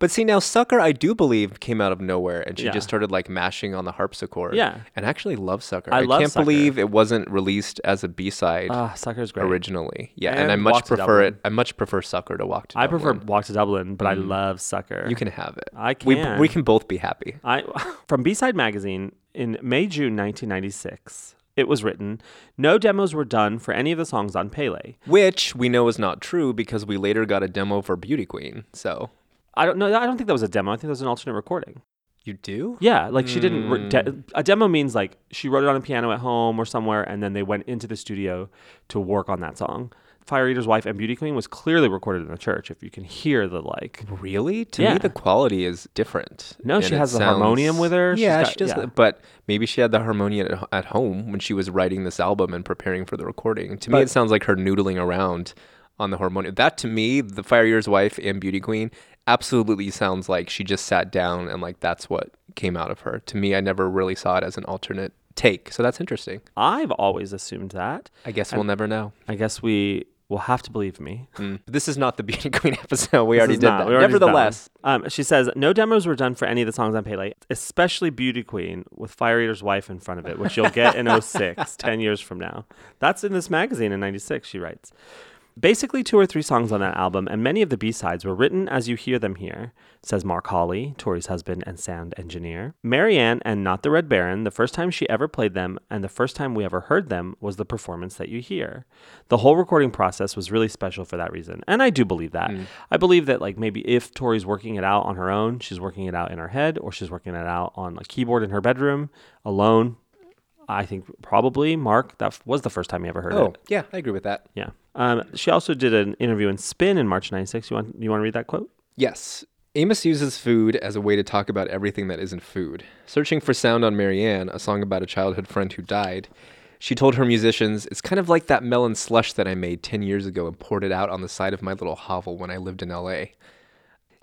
But see now Sucker I do believe came out of nowhere and she Yeah. just started like mashing on the harpsichord. Yeah. And I actually love Sucker. I I, love can't Sucker. believe it wasn't released as a B-side Ah, Sucker's great. originally. Yeah, and, And I much prefer it. I much prefer Sucker to Walk to I prefer Dublin. Walk to Dublin, but I love Sucker. You can have it. I We can. we can both be happy. I from B-Side Magazine in May June 1996. It was written, no demos were done for any of the songs on Pele. Which we know is not true because we later got a demo for Beauty Queen. So I don't know. I don't think that was a demo. I think that was an alternate recording. You do? Yeah, like she didn't. re- Hmm. De- a demo means like she wrote it on a piano at home or somewhere, and then they went into the studio to work on that song. Fire Eater's Wife and Beauty Queen was clearly recorded in the church. If you can hear the like, Really? To Yeah. me, the quality is different. No, and she has the harmonium with her. Yeah, got- she does. yeah. But maybe she had the harmonium at, at home when she was writing this album and preparing for the recording. To me, it sounds like her noodling around on the harmonium. That to me, the Fire Eater's Wife and Beauty Queen absolutely sounds like she just sat down and like that's what came out of her. To me, I never really saw it as an alternate take. So that's interesting. I've always assumed that. I guess we'll never know. I guess we will have to believe me. Mm. This is not the Beauty Queen episode. We This already did not. that. Did that. Nevertheless, um, she says no demos were done for any of the songs on Pele, especially Beauty Queen with Fire Eater's wife in front of it, which you'll get in 06, 10 years from now. That's in this magazine in 96, she writes. Basically, two or three songs on that album, and many of the B sides were written as you hear them here, says Mark Hawley, Tori's husband and sound engineer. Marianne and Not the Red Baron, the first time she ever played them and the first time we ever heard them was the performance that you hear. The whole recording process was really special for that reason, and I do believe that. Mm. I believe that, like, maybe if Tori's working it out on her own, she's working it out in her head, or she's working it out on a keyboard in her bedroom alone. I think probably Mark. That was the first time you ever heard it. oh yeah, I agree with that. Yeah. Um, she also did an interview in Spin in March '96. You want you want to read that quote? Yes. Amos uses food as a way to talk about everything that isn't food. Searching for sound on Marianne, a song about a childhood friend who died, she told her musicians, It's kind of like that melon slush that I made 10 years ago and poured it out on the side of my little hovel when I lived in LA.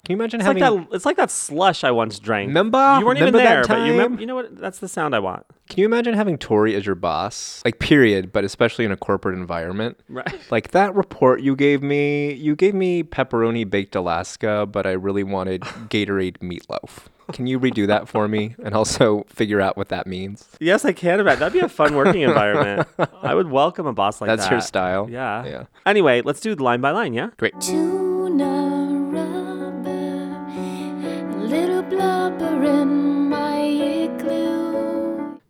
Can you imagine It's having. like that. It's like that slush I once drank. Remember? You weren't even Remember that there, but you remember. You know what? That's the sound I want. Can you imagine having Tori as your boss? Like, period, but especially in a corporate environment? Right. Like that report you gave me, you gave me pepperoni baked Alaska, but I really wanted Gatorade meatloaf. Can you redo that for me and also figure out what that means? Yes, I can. Imagine that'd be a fun working environment. I would welcome a boss like That's that. That's your style. Yeah. Yeah. Anyway, let's do line by line. Yeah. Great. Tuna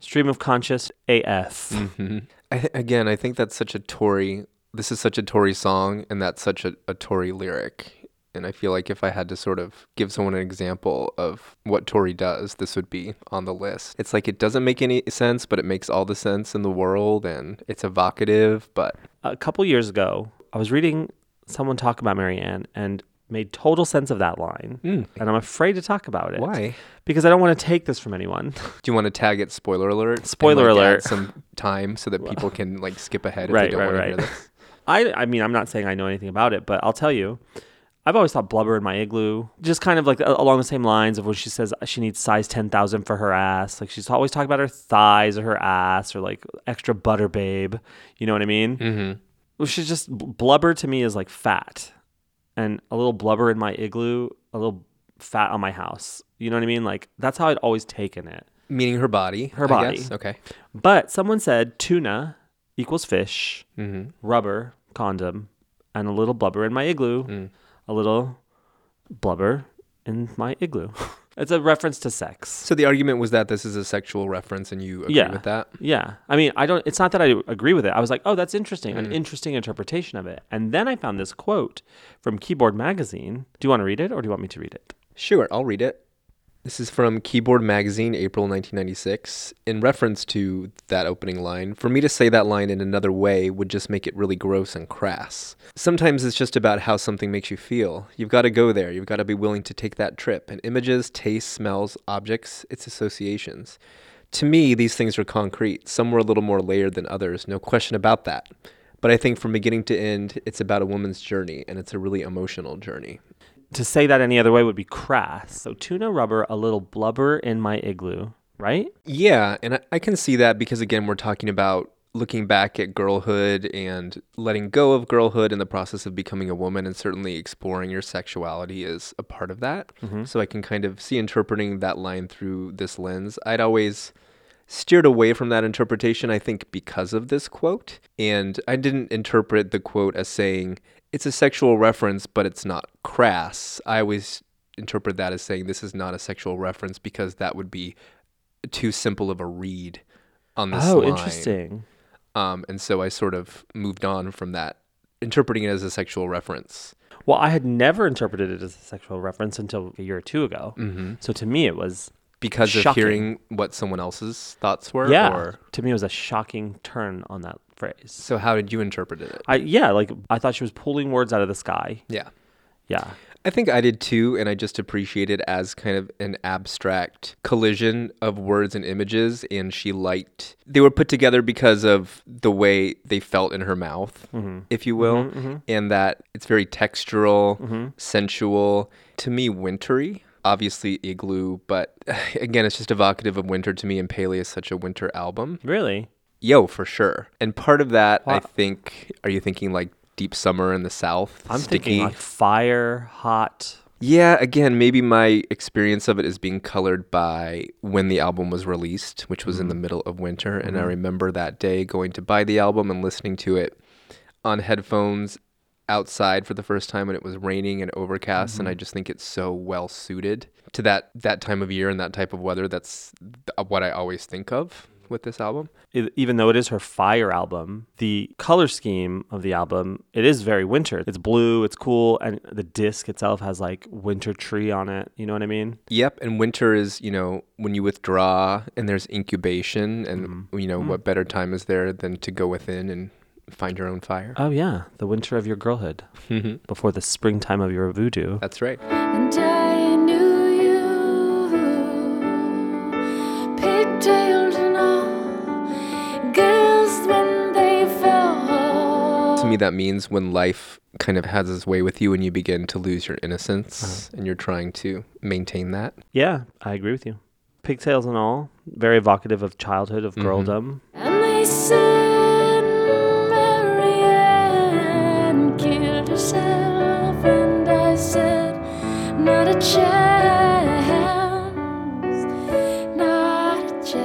Stream of conscious AF. hmm I again, I think that's such a Tori. This is such a Tori song, and that's such a, a Tori lyric. And I feel like if I had to sort of give someone an example of what Tori does, this would be on the list. It's like it doesn't make any sense, but it makes all the sense in the world, and it's evocative. But a couple years ago, I was reading someone talk about Marianne and made total sense of that line. Mm. And I'm afraid to talk about it. why? Because I don't want to take this from anyone. Do you want to tag it spoiler alert? and, Spoiler like, add alert. some time so that people can like skip ahead if Right, they don't right, want to hear this. I I mean, I'm not saying I know anything about it, but I'll tell you. I've always thought blubber in my igloo, just kind of like along the same lines of when she says she needs size 10,000 for her ass. Like she's always talking about her thighs or her ass or like extra butter babe. You know what I mean? Mm-hmm. Which is just blubber to me is like fat. And a little blubber in my igloo, a little fat on my house. You know what I mean? Like that's how I'd always taken it. Meaning her body. Her I body. guess. Okay. But someone said tuna equals fish, Mm-hmm. rubber, condom, and a little blubber in my igloo. Mm. A little blubber in my igloo. it's a reference to sex. So the argument was that this is a sexual reference, and you agree Yeah. with that. Yeah. I mean, I don't it's not that I agree with it. I was like, "Oh, that's interesting. Mm. An interesting interpretation of it." And then I found this quote from Keyboard Magazine. Do you want to read it or do you want me to read it? Sure, I'll read it. This is from Keyboard Magazine, April 1996. In reference to that opening line, for me to say that line in another way would just make it really gross and crass. Sometimes it's just about how something makes you feel. You've got to go there, you've got to be willing to take that trip. And images, tastes, smells, objects, it's associations. To me, these things are concrete. Some were a little more layered than others, no question about that. But I think from beginning to end, it's about a woman's journey, and it's a really emotional journey. To say that any other way would be crass. So tuna rubber, a little blubber in my igloo, right? Yeah, and I, I can see that because again, we're talking about looking back at girlhood and letting go of girlhood in the process of becoming a woman, and certainly exploring your sexuality is a part of that. Mm-hmm. So I can kind of see interpreting that line through this lens. I'd always steered away from that interpretation, I think, because of this quote. And I didn't interpret the quote as saying it's a sexual reference, but it's not crass. I always interpret that as saying this is not a sexual reference because that would be too simple of a read on this oh, line. interesting. Um, and so I sort of moved on from that, interpreting it as a sexual reference. Well, I had never interpreted it as a sexual reference until a year or two ago. Mm-hmm. So to me, it was because of Shocking. hearing what someone else's thoughts were. yeah. Or, To me, it was a shocking turn on that phrase. so how did you interpret it? I yeah, like I thought she was pulling words out of the sky. yeah. Yeah. I think I did too, and I just appreciate it as kind of an abstract collision of words and images. And she liked they were put together because of the way they felt in her mouth, mm-hmm. if you will, mm-hmm, mm-hmm. and that it's very textural, sensual, to me, wintry. Obviously, igloo, but again, it's just evocative of winter to me. And Pele is such a winter album. Really? Yo, for sure. And part of that, I think, are you thinking like deep summer in the south? I'm sticky? thinking like fire, hot. Yeah, again, maybe my experience of it is being colored by when the album was released, which was in mm-hmm. the middle of winter. And I mm-hmm. remember that day going to buy the album and listening to it on headphones outside for the first time when it was raining and overcast. And I mm-hmm. just think it's so well suited to that, that time of year and that type of weather. That's th- what I always think of with this album. E- even though it is her fire album, the color scheme of the album, it is very winter. It's blue, it's cool, and the disc itself has like winter tree on it. You know what I mean? Yep, and winter is, you know, when you withdraw and there's incubation and mm-hmm. you know, what mm. better time is there than to go within and find your own fire? Oh yeah, the winter of your girlhood before the springtime of your voodoo. That's right. Me that means when life kind of has its way with you and you begin to lose your innocence uh-huh. and you're trying to maintain that. Yeah, I agree with you. Pigtails and all, very evocative of childhood, of mm-hmm. girldom. And they said Marianne killed herself, and I said, not a chance, not a chance.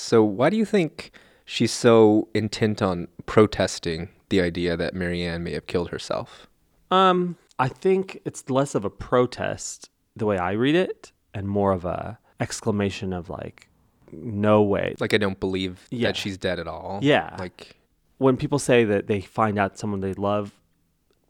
So why do you think she's so intent on protesting the idea that Marianne may have killed herself? Um, I think it's less of a protest the way I read it, and more of a exclamation of like, "No way!" Like I don't believe Yeah. that she's dead at all. Yeah. Like when people say that they find out someone they love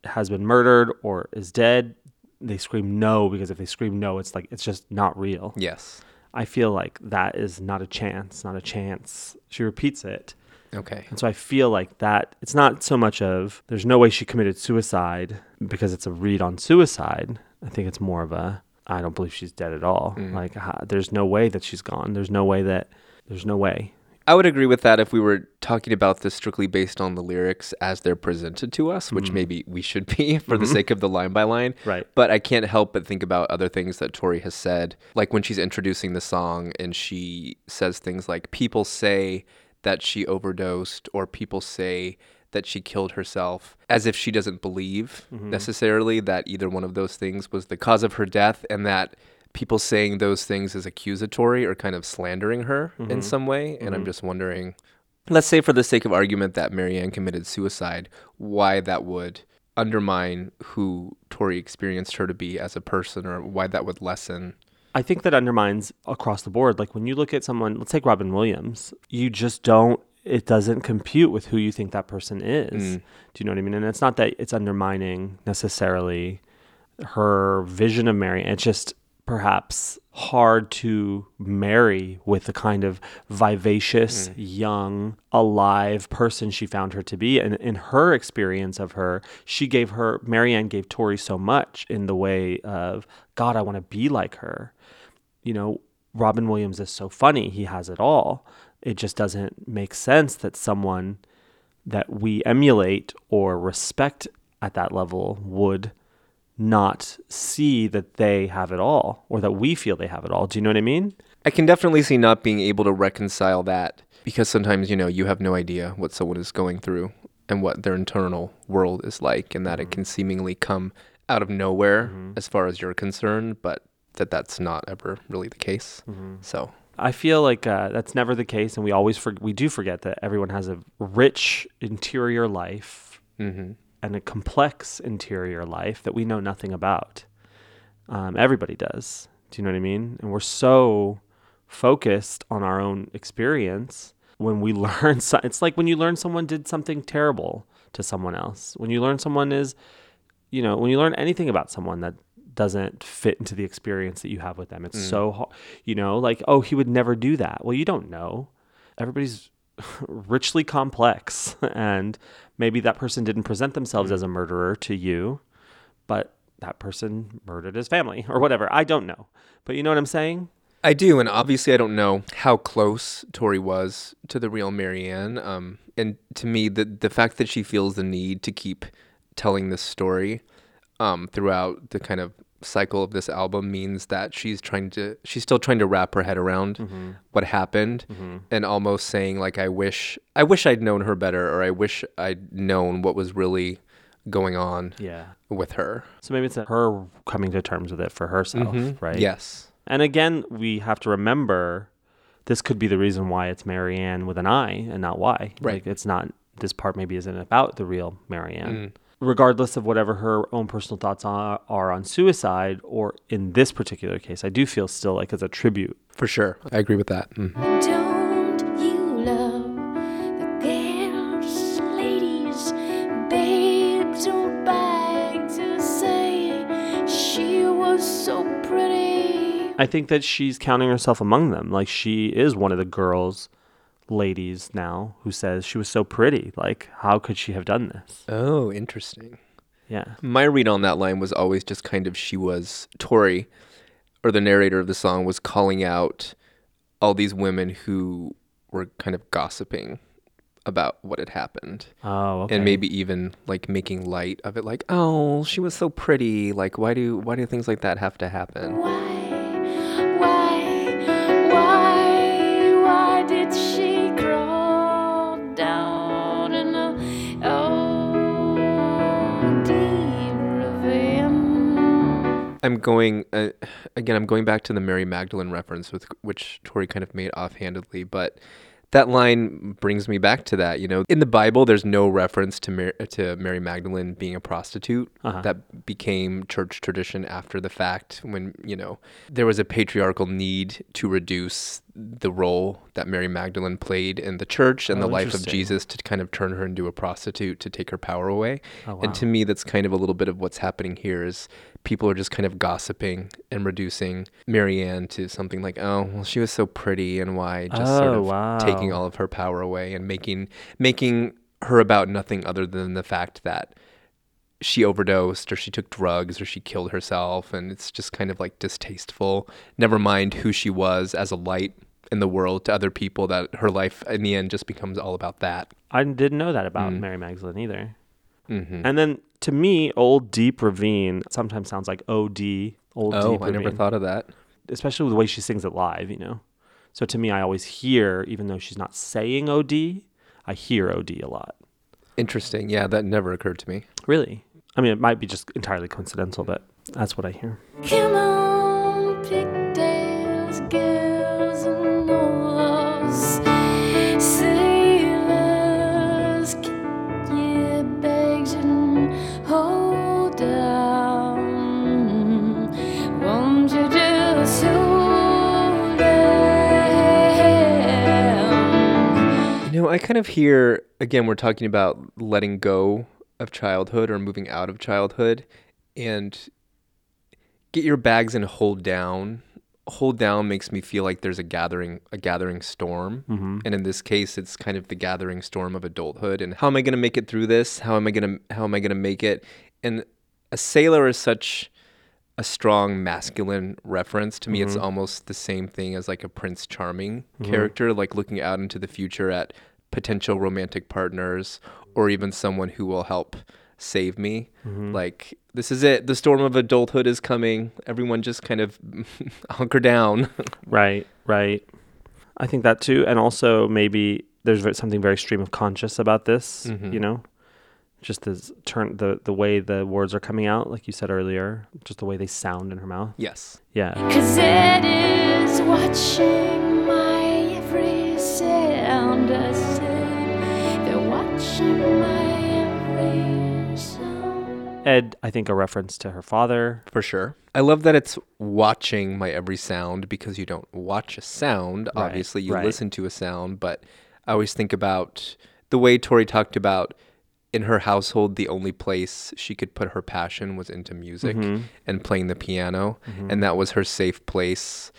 has been murdered or is dead, they scream no because if they scream no, it's like it's just not real. yes. I feel like that is not a chance, not a chance. She repeats it. Okay. And so I feel like that it's not so much of there's no way she committed suicide because it's a read on suicide. I think it's more of a I don't believe she's dead at all. Mm. Like ha- there's no way that she's gone. There's no way that there's no way. I would agree with that if we were talking about this strictly based on the lyrics as they're presented to us, which mm-hmm. maybe we should be for the mm-hmm. sake of the line by line. Right. But I can't help but think about other things that Tori has said, like when she's introducing the song and she says things like, People say that she overdosed, or people say that she killed herself, as if she doesn't believe mm-hmm. necessarily that either one of those things was the cause of her death, and that people saying those things is accusatory or kind of slandering her in mm-hmm. some way. And I'm mm-hmm. just wondering, let's say for the sake of argument that Marianne committed suicide, why that would undermine who Tori experienced her to be as a person, or why that would lessen. I think that undermines across the board. Like when you look at someone, let's take Robin Williams, you just don't, it doesn't compute with who you think that person is. Mm. Do you know what I mean? And it's not that it's undermining necessarily her vision of Mary. It's just perhaps hard to marry with the kind of vivacious, mm. young, alive person she found her to be. And in her experience of her, she gave her, Marianne gave Tori so much in the way of, God, I want to be like her. You know, Robin Williams is so funny. He has it all. It just doesn't make sense that someone that we emulate or respect at that level would not see that they have it all or that we feel they have it all. Do you know what I mean? I can definitely see not being able to reconcile that because sometimes, you know, you have no idea what someone is going through and what their internal world is like, and that it can mm-hmm. seemingly come out of nowhere mm-hmm. as far as you're concerned, but that that's not ever really the case. Mm-hmm. So, I feel like uh, that's never the case, and we always for- we do forget that everyone has a rich interior life and a complex interior life that we know nothing about. Um, everybody does. Do you know what I mean? And we're so focused on our own experience when we learn. So- it's like when you learn someone did something terrible to someone else. When you learn someone is, you know, when you learn anything about someone that doesn't fit into the experience that you have with them. It's so hard, you know, like, oh, he would never do that. Well, you don't know. Everybody's richly complex, and maybe that person didn't present themselves as a murderer to you, but that person murdered his family or whatever. I don't know. But you know what I'm saying? I do, and obviously I don't know how close Tori was to the real Marianne. Um, and to me, the the fact that she feels the need to keep telling this story um, throughout the kind of cycle of this album means that she's trying to she's still trying to wrap her head around mm-hmm. what happened mm-hmm. and almost saying like I wish I wish I'd known her better or I wish I'd known what was really going on Yeah. with her. So maybe it's her coming to terms with it for herself, mm-hmm. right? Yes. And again, we have to remember this could be the reason why it's Marianne with an I and not Y. Right. Like it's not this part maybe isn't about the real Marianne. Mm. Regardless of whatever her own personal thoughts are, are on suicide, or in this particular case, I do feel still like it's a tribute. For sure. I agree with that. Mhm. Don't you love the girls, ladies, babes, don't beg to say she was so pretty. I think that she's counting herself among them. Like she is one of the girls, ladies now, who says she was so pretty. Like, how could she have done this? Oh, interesting. Yeah. My read on that line was always just kind of she was Tori, or the narrator of the song was calling out all these women who were kind of gossiping about what had happened. Oh, okay. And maybe even like making light of it, like, oh, she was so pretty. Like, why do why do things like that have to happen? Why, I'm going uh, again. I'm going back to the Mary Magdalene reference, with which Tori kind of made offhandedly, but that line brings me back to that. You know, in the Bible, there's no reference to Mar- to Mary Magdalene being a prostitute. Uh-huh. That became church tradition after the fact, when you know there was a patriarchal need to reduce the role that Mary Magdalene played in the church and Oh, the life of. Jesus to kind of turn her into a prostitute to take her power away. Oh, wow. And to me, that's kind of a little bit of what's happening here is people are just kind of gossiping and reducing Marianne to something like, oh, well, she was so pretty and why just sort Oh, of wow. taking all of her power away and making making her about nothing other than the fact that she overdosed or she took drugs or she killed herself and it's just kind of like distasteful never mind who she was as a light in the world to other people that her life in the end just becomes all about that I didn't know that about Mm. Mary Magdalene either. hmm And then to me, Old Deep Ravine sometimes sounds like OD, Old oh Deep i Ravine. never thought of that especially with the way she sings it live, you know. So to me, I always hear, even though she's not saying OD, I hear OD a lot. interesting yeah that never occurred to me Really? I mean, it might be just entirely coincidental, but that's what I hear. Know, I kind of hear again we're talking about letting go of childhood or moving out of childhood and get your bags and hold down. Hold down makes me feel like there's a gathering a gathering storm. Mm-hmm. And in this case it's kind of the gathering storm of adulthood and how am I going to make it through this? How am I going to how am I going to make it? And a sailor is such a strong masculine reference. To me, it's almost the same thing as like a Prince Charming character, like looking out into the future at potential romantic partners or even someone who will help save me. Like, this is it. The storm of adulthood is coming. Everyone just kind of hunker down. Right, right. I think that too. And also, maybe there's something very stream of conscious about this, Mhm. you know? Just this turn, the, the way the words are coming out, like you said earlier, just the way they sound in her mouth. yes. Yeah. Cause it is watching my Ed, I think a reference to her father. For sure. I love that it's watching my every sound because you don't watch a sound. Right, Obviously, you right. listen to a sound, but I always think about the way Tori talked about in her household, the only place she could put her passion was into music mm-hmm. and playing the piano. Mm-hmm. And that was her safe place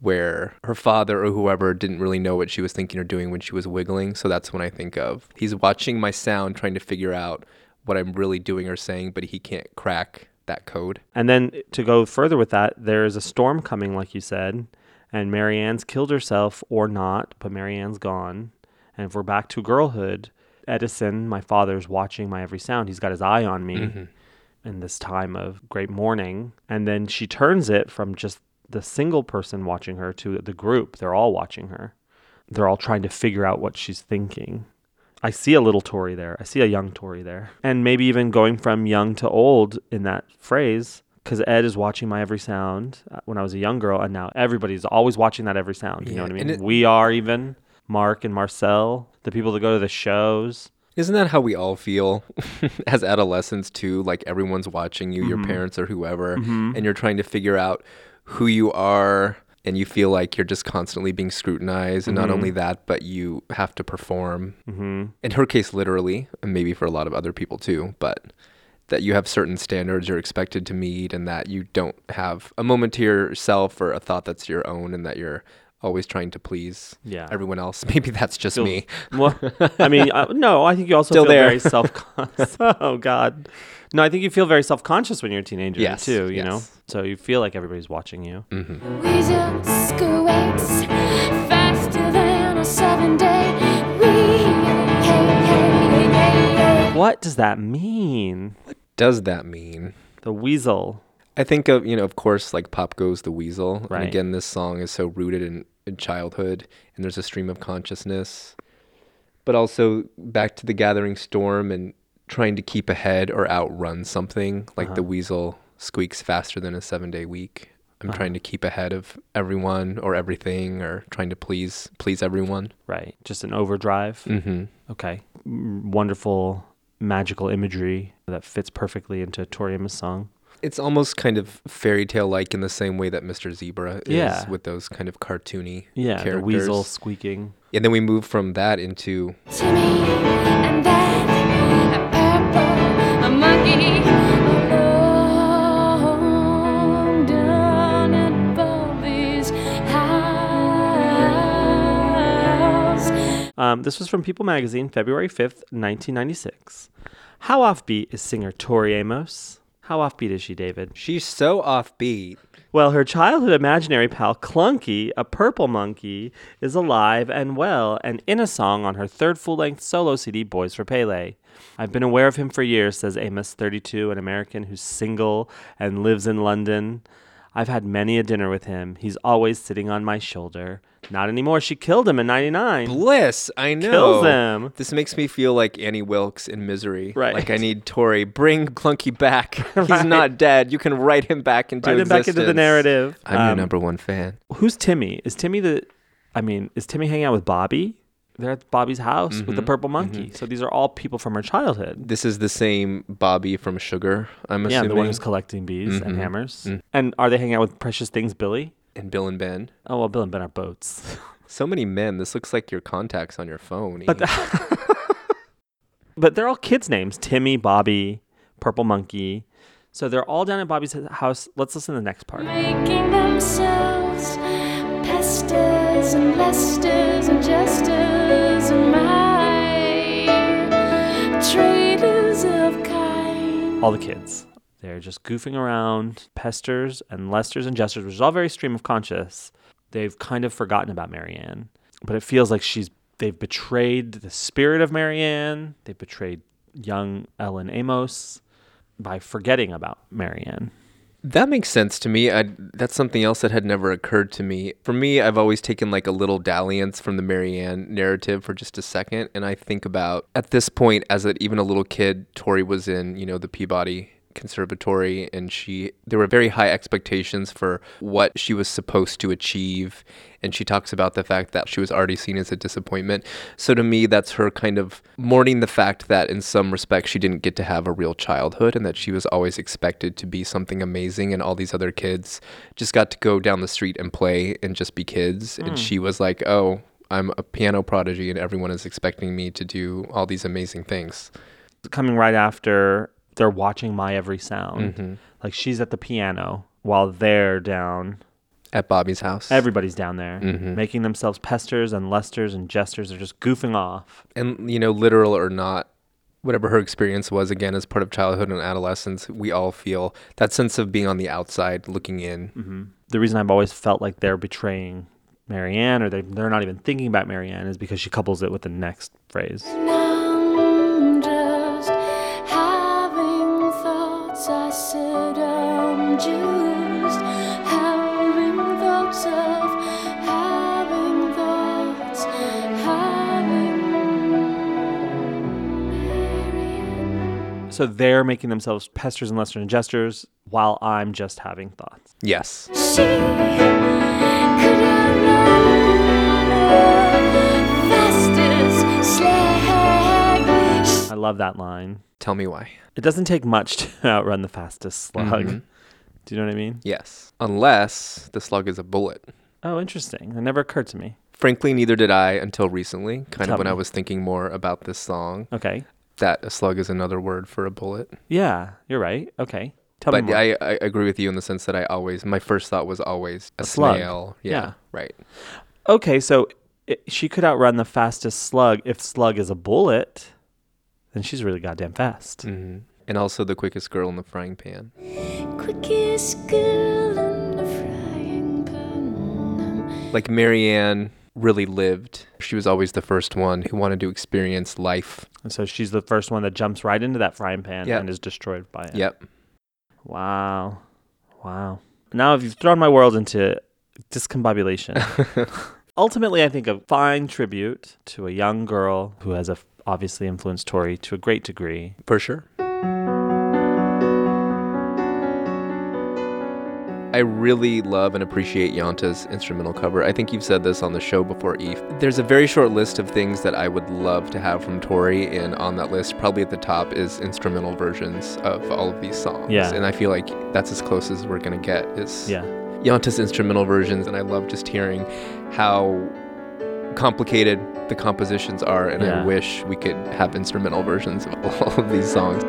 where her father or whoever didn't really know what she was thinking or doing when she was wiggling. So that's when I think of he's watching my sound, trying to figure out what I'm really doing or saying, but he can't crack that code. And then to go further with that, there is a storm coming, like you said, and Marianne's killed herself or not, but Marianne's gone. And if we're back to girlhood, Edison, my father's watching my every sound. He's got his eye on me mm-hmm. in this time of great mourning. And then she turns it from just the single person watching her to the group. They're all watching her. They're all trying to figure out what she's thinking. I see a little Tori there. I see a young Tori there. And maybe even going from young to old in that phrase, because Ed is watching my every sound uh, when I was a young girl, and now everybody's always watching that every sound. You know what I mean? it- we are even, Mark and Marcel, the people that go to the shows. Isn't that how we all feel as adolescents too? Like everyone's watching you, your parents or whoever, and you're trying to figure out who you are and you feel like you're just constantly being scrutinized and not only that, but you have to perform. Mm-hmm. In her case literally, and maybe for a lot of other people too, but that you have certain standards you're expected to meet and that you don't have a moment to yourself or a thought that's your own and that you're always trying to please Yeah. everyone else. Maybe that's just me. Well, I mean, uh, no, I think you also Still feel there. very self conscious. oh, God. No, I think you feel very self conscious when you're a teenager, Yes, too, you know? So you feel like everybody's watching you. Mm-hmm. Weasel squeaks faster than a seven day week. Hey, hey, hey, hey. What does that mean? What does that mean The weasel. I think of you know, of course, like "Pop Goes the Weasel," Right. and again, this song is so rooted in, in childhood, and there's a stream of consciousness, but also back to the Gathering Storm and trying to keep ahead or outrun something. Like the weasel squeaks faster than a seven-day week. I'm trying to keep ahead of everyone or everything, or trying to please please everyone. Right. Just an overdrive. Mm-hmm. Okay. Wonderful magical imagery that fits perfectly into Tori Amos' song. It's almost kind of fairy tale like in the same way that Mr. Zebra is Yeah. with those kind of cartoony Yeah, characters. the weasel squeaking. And then we move from that into Timmy Um, this was from People Magazine, February 5th, 1996. How offbeat is singer Tori Amos? How offbeat is she, David? she's so offbeat. Well, her childhood imaginary pal Clunky, a purple monkey, is alive and well and in a song on her third full length solo CD, Boys for Pele. I've been aware of him for years, says Amos, 32, an American who's single and lives in London. I've had many a dinner with him. He's always sitting on my shoulder. Not anymore. She killed him in 99. Bliss, I know. Kills him. This makes me feel like Annie Wilkes in Misery. Right. Like I need Tori. Bring Clunky back. He's Right. not dead. You can write him back into Write him back into the narrative. I'm your Um, number one fan. Who's Timmy? Is Timmy the? I mean, is Timmy hanging out with Bobby? They're at Bobby's house with the purple monkey. So these are all people from her childhood. This is the same Bobby from Sugar, I'm Yeah, assuming. the one who's collecting bees and Mhm. hammers. Mm. And are they hanging out with Precious Things Billy? and Bill and Ben. Oh well, Bill and Ben are boats. So many men. This looks like your contacts on your phone. But Ian. but they're all kids' names: Timmy, Bobby, Purple Monkey. So they're all down at Bobby's house. Let's listen to the next part. Making themselves pesters and lesters and jesters all the kids. They're just goofing around, pesters and lesters and jesters, which is all very stream of conscious. They've kind of forgotten about Marianne, but it feels like she's they've betrayed the spirit of Marianne. They've betrayed young Ellen Amos by forgetting about Marianne. That makes sense to me. I, that's something else that had never occurred to me. For me, I've always taken like a little dalliance from the Marianne narrative for just a second, and I think about at this point, as a, even a little kid, Tori was in you know the Peabody Conservatory, and she there were very high expectations for what she was supposed to achieve, and she talks about the fact that she was already seen as a disappointment. So to me, that's her kind of mourning the fact that in some respects she didn't get to have a real childhood, and that she was always expected to be something amazing, and all these other kids just got to go down the street and play and just be kids, and she was like, oh. I'm a piano prodigy, and everyone is expecting me to do all these amazing things. coming right after they're watching my every sound. hmm Like she's at the piano while they're down. At Bobby's house. Everybody's down there Mhm. making themselves pesters and lusters and jesters. They're just goofing off. and you know, literal or not, whatever her experience was, again, as part of childhood and adolescence, we all feel that sense of being on the outside, looking in. hmm The reason I've always felt like they're betraying Marianne or they, they're not even thinking about Marianne is because she couples it with the next phrase. Just having thoughts. I said I'm just So they're making themselves pesters and lusters and jesters while I'm just having thoughts. Yes. She could run fastest slag. I love that line. Tell me why. It doesn't take much to outrun the fastest slug. Mhm. Do you know what I mean? Yes. Unless the slug is a bullet. Oh, interesting. That never occurred to me. Frankly, neither did I until recently, kind Tell of when I was thinking more about this song, Okay. That a slug is another word for a bullet. Yeah, you're right. Okay. Tell but me more. I, I agree with you in the sense that I always, my first thought was always a, A slug. snail. Yeah, Yeah. Right. Okay, so i she could outrun the fastest slug. If slug is a bullet, then she's really goddamn fast. hmm And also the quickest girl in the frying pan. Quickest girl in the frying pan. Like Marianne really lived. She was always the first one who wanted to experience life. And so she's the first one that jumps right into that frying pan Yeah. and is destroyed by it. Yep. Wow. Wow. Now, if you've thrown my world into discombobulation, ultimately, I think a fine tribute to a young girl who has a, obviously influenced Tori to a great degree. For sure. I really love and appreciate Yanta's instrumental cover. I think you've said this on the show before, Eve. There's a very short list of things that I would love to have from Tori, and on that list, probably at the top is instrumental versions of all of these songs. Yeah. And I feel like that's as close as we're gonna get is Yeah. Yanta's instrumental versions, and I love just hearing how complicated the compositions are, and Yeah. I wish we could have instrumental versions of all of these songs.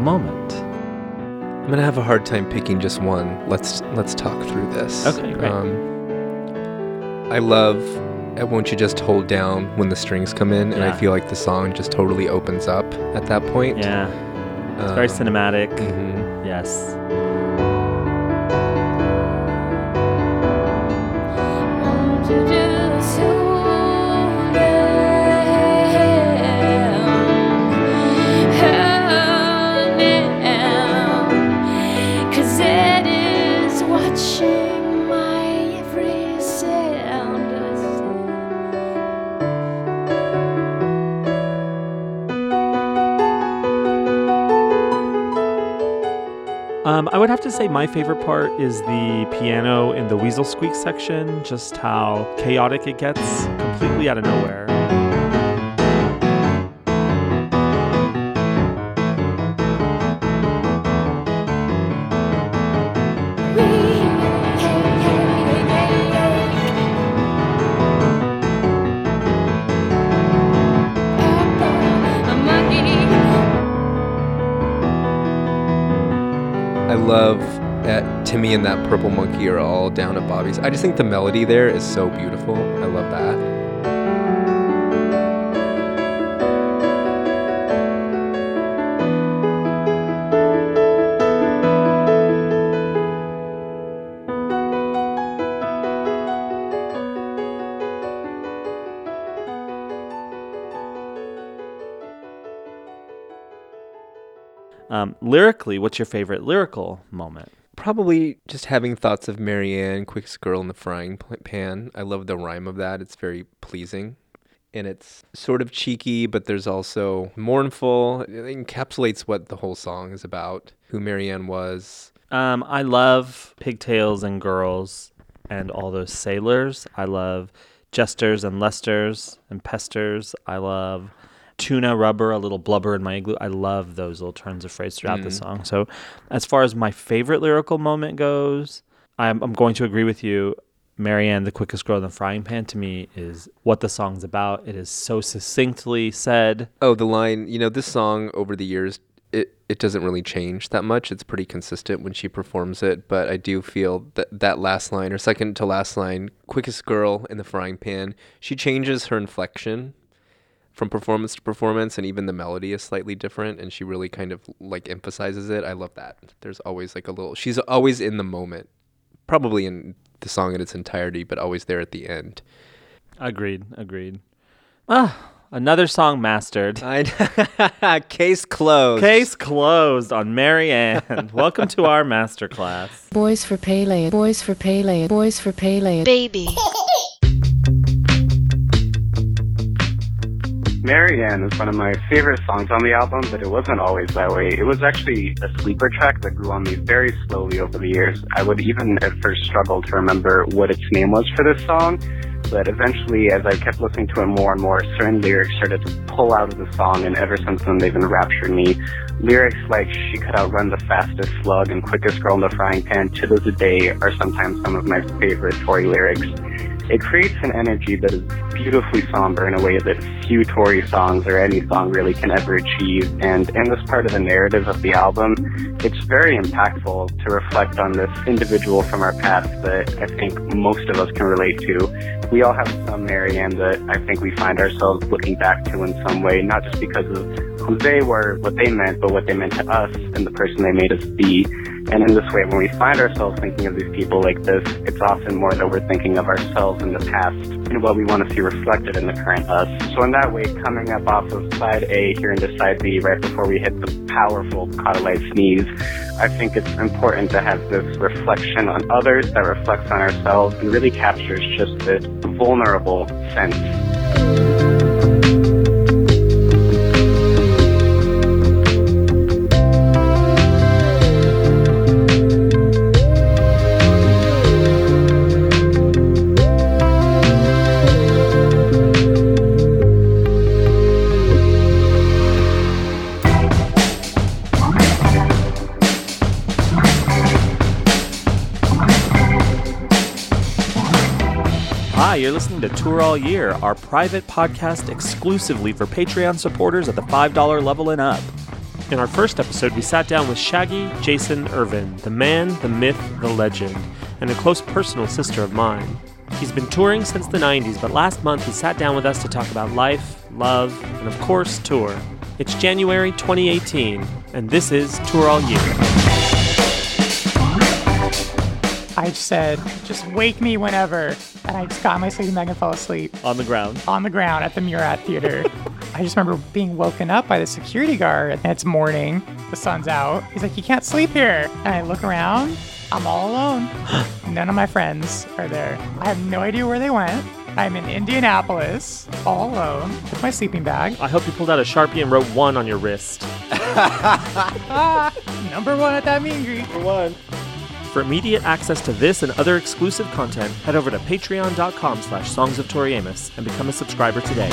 Moment? I'm gonna have a hard time picking just one. Let's let's talk through this. Okay, great. Um, I love uh, "Won't You Just Hold Down" when the strings come in, and I feel like the song just totally opens up at that point. Yeah. It's very Um, cinematic. mhm. Yes. To say my favorite part is the piano in the Weasel Squeak section, just how chaotic it gets completely out of nowhere. Purple Monkey are all down at Bobby's. I just think the melody there is so beautiful. I love that. Um, lyrically, what's your favorite lyrical moment? Probably just having thoughts of Marianne, quickest girl in the frying pan. I love the rhyme of that. It's very pleasing. And it's sort of cheeky, but there's also mournful. It encapsulates what the whole song is about, who Marianne was. Um, I love pigtails and girls and all those sailors. I love jesters and lesters and pesters. I love tuna rubber, a little blubber in my igloo. I love those little turns of phrase throughout the mm-hmm. song. So, as far as my favorite lyrical moment goes, I'm, I'm going to agree with you. Marianne, the quickest girl in the frying pan, to me is what the song's about. It is so succinctly said. Oh, the line, you know, this song over the years, it, it doesn't really change that much. It's pretty consistent when she performs it, but I do feel that that last line, or second to last line, quickest girl in the frying pan, she changes her inflection from performance to performance, and even the melody is slightly different, and she really kind of like emphasizes it. I love that. There's always like a little, she's always in the moment, probably in the song in its entirety, but always there at the end. Agreed. Agreed. Ah, another song mastered. I, case closed. Case closed on Marianne. Welcome to our masterclass. Boys for Pele, boys for Pele, boys for Pele. Baby. Marianne is one of my favorite songs on the album, but it wasn't always that way. It was actually a sleeper track that grew on me very slowly over the years. I would even at first struggle to remember what its name was for this song, but eventually, as I kept listening to it more and more, certain lyrics started to pull out of the song, and ever since then, they've enraptured me. Lyrics like "She could outrun the fastest slug" and "Quickest girl in the frying pan" to this day are sometimes some of my favorite Tori lyrics. It creates an energy that is beautifully somber in a way that few Tori songs or any song really can ever achieve. And in this part of the narrative of the album, it's very impactful to reflect on this individual from our past that I think most of us can relate to. We all have some Marianne that I think we find ourselves looking back to in some way, not just because of who they were, what they meant, but what they meant to us and the person they made us be. And in this way, when we find ourselves thinking of these people like this, it's often more that we're thinking of ourselves in the past and what we want to see reflected in the current us. So in that way, coming up off of side A here into side B right before we hit the powerful Caught a Lite Sneeze, I think it's important to have this reflection on others that reflects on ourselves and really captures just this vulnerable sense. Tour All Year, our private podcast exclusively for Patreon supporters at the $5 level and up. In our first episode, we sat down with Shaggy Jason Irvin, the man, the myth, the legend, and a close personal sister of mine. He's been touring since the 90s, but last month he sat down with us to talk about life, love, and of course, tour. It's January 2018, and this is Tour All Year. I just said, just wake me whenever. And I just got in my sleeping bag and fell asleep On the ground. on the ground at the Murat Theater. I just remember being woken up by the security guard. And it's morning, the sun's out. He's like, You can't sleep here. And I look around, I'm all alone. None of my friends are there. I have no idea where they went. I'm in Indianapolis, all alone, with my sleeping bag. I hope you pulled out a Sharpie and wrote one on your wrist. Number one at that mean greet. For one. For immediate access to this and other exclusive content, head over to patreon.com slash songs of Tori Amos and become a subscriber today.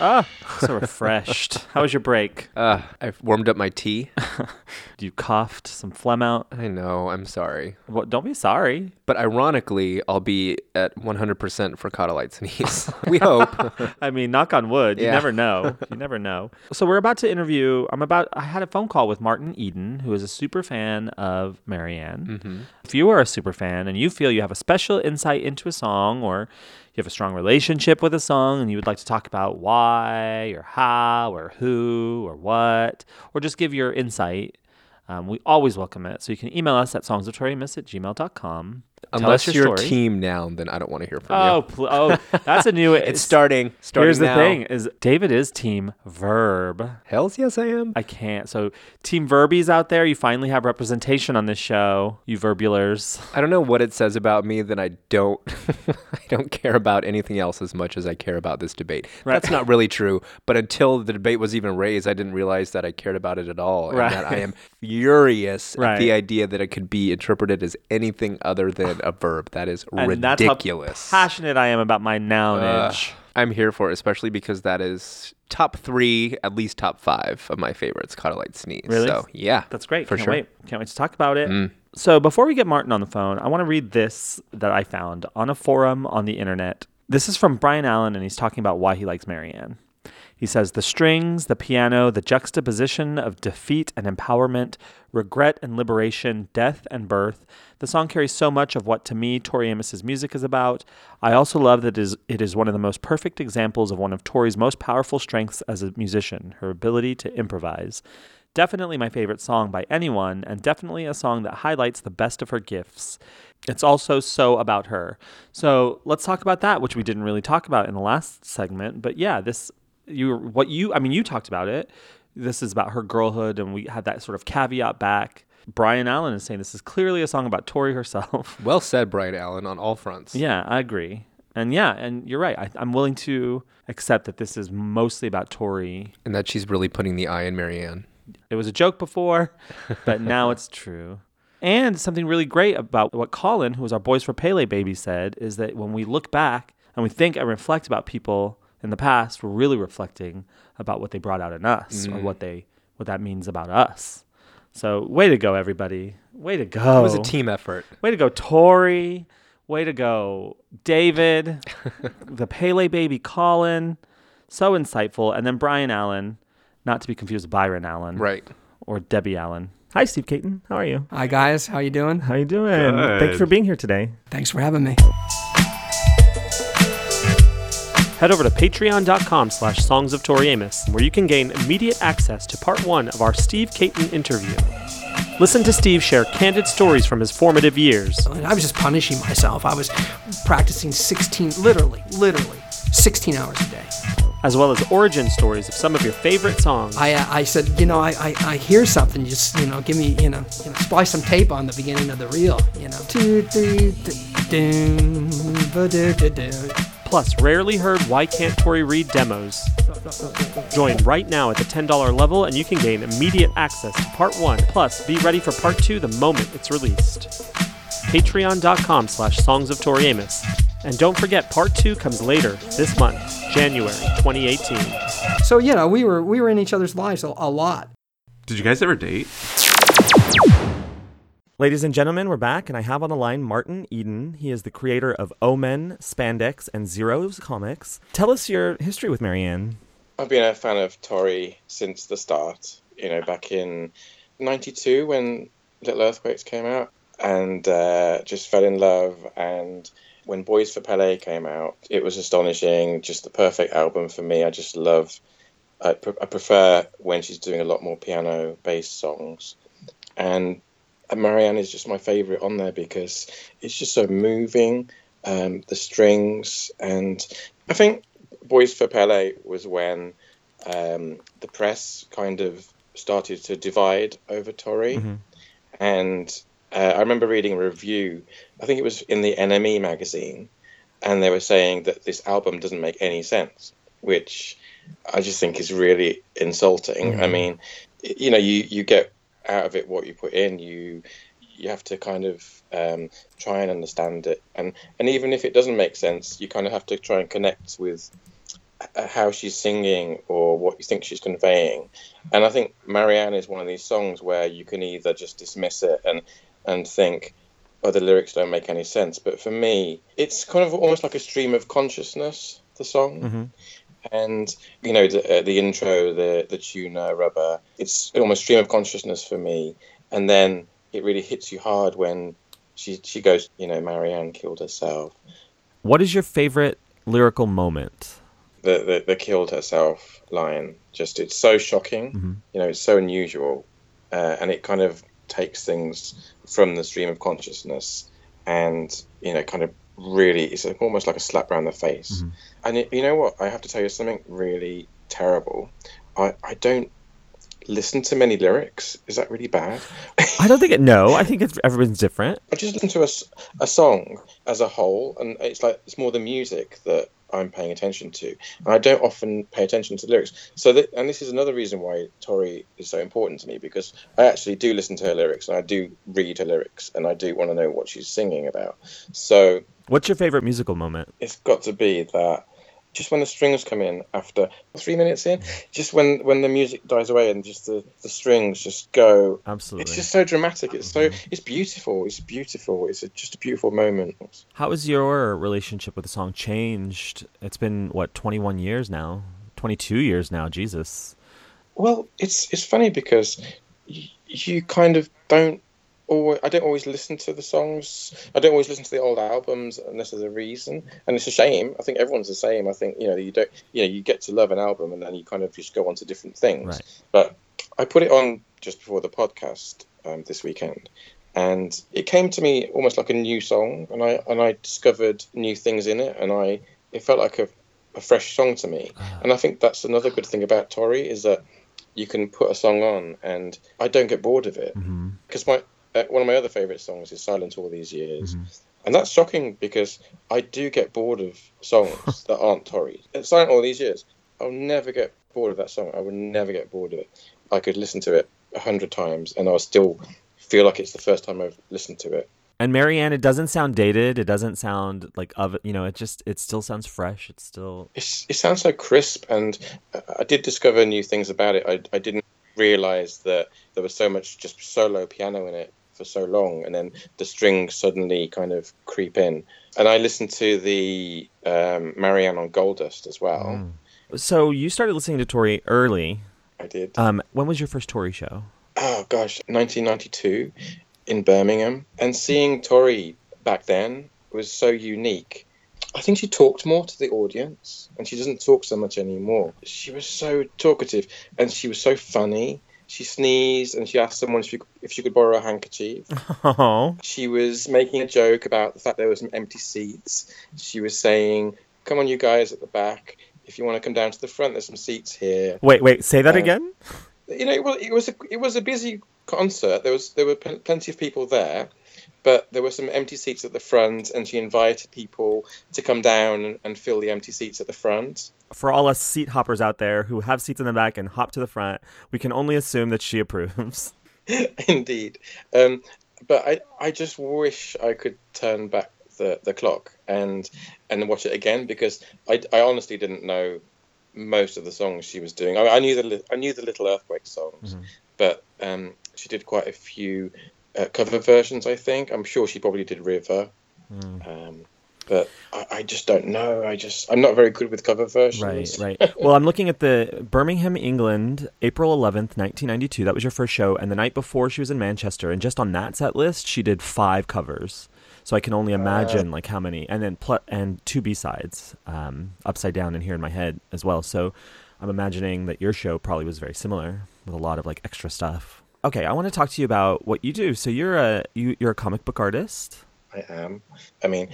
Ah, so refreshed. How was your break? Uh, I've warmed up my tea. You coughed some phlegm out. I know, I'm sorry. Well, don't be sorry. But ironically, I'll be at 100% for Caught a Lite Sneeze. we hope. I mean, knock on wood. You Yeah. never know. You never know. So we're about to interview. I'm about. I had a phone call with Martin Eden, who is a super fan of Marianne. If you are a super fan and you feel you have a special insight into a song, or you have a strong relationship with a song, and you would like to talk about why, or how, or who, or what, or just give your insight. Um, we always welcome it. So you can email us at songsoftoriamos at gmail.com. Unless your you're story. team noun, then I don't want to hear from Oh, you. pl- oh, that's a new. It's starting. Starting Here's the thing: is David is team verb. Hells yes, I am. I can't. So, team verbies out there, you finally have representation on this show, you verbulars. I don't know what it says about me that I don't I don't care about anything else as much as I care about this debate. Right. That's not really true. But until the debate was even raised, I didn't realize that I cared about it at all. And that I am furious Right. at the idea that it could be interpreted as anything other than a verb. That is And ridiculous. that's how passionate I am about my nounage. I'm here for it, especially because that is top three, at least top five of my favorites, Caught a Lite Sneeze. Really? So yeah. That's great. For Can't sure. wait. Can't wait to talk about it. Mm. So before we get Martin on the phone, I want to read this that I found on a forum on the internet. This is from Brian Allen, and he's talking about why he likes Marianne. He says the strings, the piano, the juxtaposition of defeat and empowerment, regret and liberation, death and birth. The song carries so much of what to me Tori Amos's music is about. I also love that it is, it is one of the most perfect examples of one of Tori's most powerful strengths as a musician, her ability to improvise. Definitely my favorite song by anyone, and definitely a song that highlights the best of her gifts. It's also so about her. So let's talk about that, which we didn't really talk about in the last segment. But yeah, this you what you I mean you talked about it. This is about her girlhood, and we had that sort of caveat back. Brian Allen is saying this is clearly a song about Tori herself. Well said, Brian Allen, on all fronts. yeah, I agree. And yeah, and you're right. I, I'm willing to accept that this is mostly about Tori And that she's really putting the eye in Marianne. it was a joke before, but now it's true. And something really great about what Colin, who was our Boys for Pele baby, said is that when we look back and we think and reflect about people in the past, we're really reflecting about what they brought out in us or mm. what they what that means about us. So way to go, everybody! Way to go! It was a team effort. Way to go, Tori. Way to go, David. the Pele baby, Colin. So insightful. And then Brian Allen, not to be confused with Byron Allen Right. or Debbie Allen. Hi, Steve Caton. How are you? Hi guys, how you doing? How you doing? Good. Thanks for being here today. Thanks for having me. Head over to patreon.com slash songs of Tori Amos, where you can gain immediate access to part one of our Steve Caton interview. Listen to Steve share candid stories from his formative years, I was just punishing myself. I was practicing 16, literally, literally, 16 hours a day. as well as origin stories of some of your favorite songs. I, uh, I said, you know, I, I, I hear something. Just, you know, give me, you know, you know, splice some tape on the beginning of the reel. You know, two, three, ba-do-do-do. Plus rarely heard Y Kant Tori Read demos. Join right now at the $10 level and you can gain immediate access to part one. Plus, be ready for part two the moment it's released. Patreon.com slash songs of Tori Amos. And don't forget, part two comes later this month, January 2018. So you know, we were we were in each other's lives a, a lot. Did you guys ever date? Ladies and gentlemen, we're back, and I have on the line Martin Eden. He is the creator of Omen, Spandex, and Zeros Comics. Tell us your history with Marianne. I've been a fan of Tori since the start. You know, back in '92 when Little Earthquakes came out, and uh, just fell in love. And when Boys for Pele came out, it was astonishing. Just the perfect album for me. I just love. I, I prefer when she's doing a lot more piano-based songs, and and Marianne is just my favorite on there because it's just so moving. Um, the strings and I think Boys for Pele was when um, the press kind of started to divide over Tori. And uh, I remember reading a review, I think it was in the NME magazine, and they were saying that this album doesn't make any sense, which I just think is really insulting. I mean, you know, you, you get out of it what you put in, you you have to kind of um, try and understand it, and and even if it doesn't make sense, you kind of have to try and connect with uh, how she's singing or what you think she's conveying. And I think Marianne is one of these songs where you can either just dismiss it and and think, oh, the lyrics don't make any sense. But for me, it's kind of almost like a stream of consciousness. The song. And you know the, uh, the intro, the the tuner, rubber. It's almost stream of consciousness for me. And then it really hits you hard when she she goes, you know, Marianne killed herself. What is your favorite lyrical moment? the, the, the killed herself line. Just it's so shocking, you know, it's so unusual, uh, and it kind of takes things from the stream of consciousness and you know, kind of really, it's almost like a slap around the face. Mm-hmm. And it, you know what? I have to tell you something really terrible. I, I don't listen to many lyrics. Is that really bad? I don't think it. No, I think it's everyone's different. I just listen to a, a song as a whole, and it's like it's more the music that I'm paying attention to, and I don't often pay attention to lyrics. So, that, and this is another reason why Tori is so important to me because I actually do listen to her lyrics, and I do read her lyrics, and I do want to know what she's singing about. So, What's your favorite musical moment? it's got to be that just when the strings come in after three minutes in, just when when the music dies away and just the, the strings just go. Absolutely. It's just so dramatic. It's so it's beautiful. It's beautiful. It's a, just a beautiful moment. How has your relationship with the song changed? It's been what 21 years now, 22 years now. Jesus. Well, it's it's funny because y- you kind of don't always. I don't always listen to the songs. I don't always listen to the old albums unless there's a reason, and it's a shame. I think everyone's the same. I think you know you don't. You know you get to love an album and then you kind of just go on to different things. Right. But I put it on just before the podcast um, this weekend, and it came to me almost like a new song, and I and I discovered new things in it, and I it felt like a, a fresh song to me, and I think that's another good thing about Tori is that you can put a song on, and I don't get bored of it because my uh, Uh, one of my other favorite songs is Silent All These Years. Mm-hmm. And that's shocking because I do get bored of songs that aren't Tori. Uh, Silent All These Years, I'll never get bored of that song. I would never get bored of it. I could listen to it a hundred times and I'll still feel like it's the first time I've listened to it. And Marianne, it doesn't sound dated. It doesn't sound like of you know. It just it still sounds fresh. It's still It's, it sounds so crisp, and uh, I did discover new things about it. I, I didn't realize that there was so much just solo piano in it for so long, and then the strings suddenly kind of creep in. And I listened to the um, Marianne on Gold Dust as well. so. You started listening to Tori early. I did. Um, when was your first Tori show? oh gosh, 1992 in Birmingham, and seeing Tori back then was so unique. I think she talked more to the audience, and she doesn't talk so much anymore. She was so talkative, and she was so funny. She sneezed, and she asked someone if she, if she could borrow a handkerchief. Oh, She was making a joke about the fact there were some empty seats. She was saying, "Come on, you guys at the back. If you want to come down to the front, there's some seats here." wait, wait. Say that Uh, again. you know, it was it was a it was a busy concert. There was there were pl- plenty of people there, but there were some empty seats at the front, and she invited people to come down and, and fill the empty seats at the front. For all us seat hoppers out there who have seats in the back and hop to the front, we can only assume that she approves. Indeed, um, but I I just wish I could turn back the, the clock and and watch it again because I, I honestly didn't know most of the songs she was doing. I, I knew the I knew the Little Earthquake songs, but um, she did quite a few uh, cover versions. I think I'm sure she probably did River, um, but I, I just don't know. I just I'm not very good with cover versions. Right, right. well, I'm looking at the Birmingham, England, April 11th, 1992. That was your first show. And the night before, she was in Manchester. And just on that set list, she did five covers. So I can only imagine like how many, and then pl- and two B sides, um, upside down and here in my head as well. So I'm imagining that your show probably was very similar with a lot of like extra stuff. Okay, I want to talk to you about what you do. So you're a you, you're a comic book artist. I am. I mean,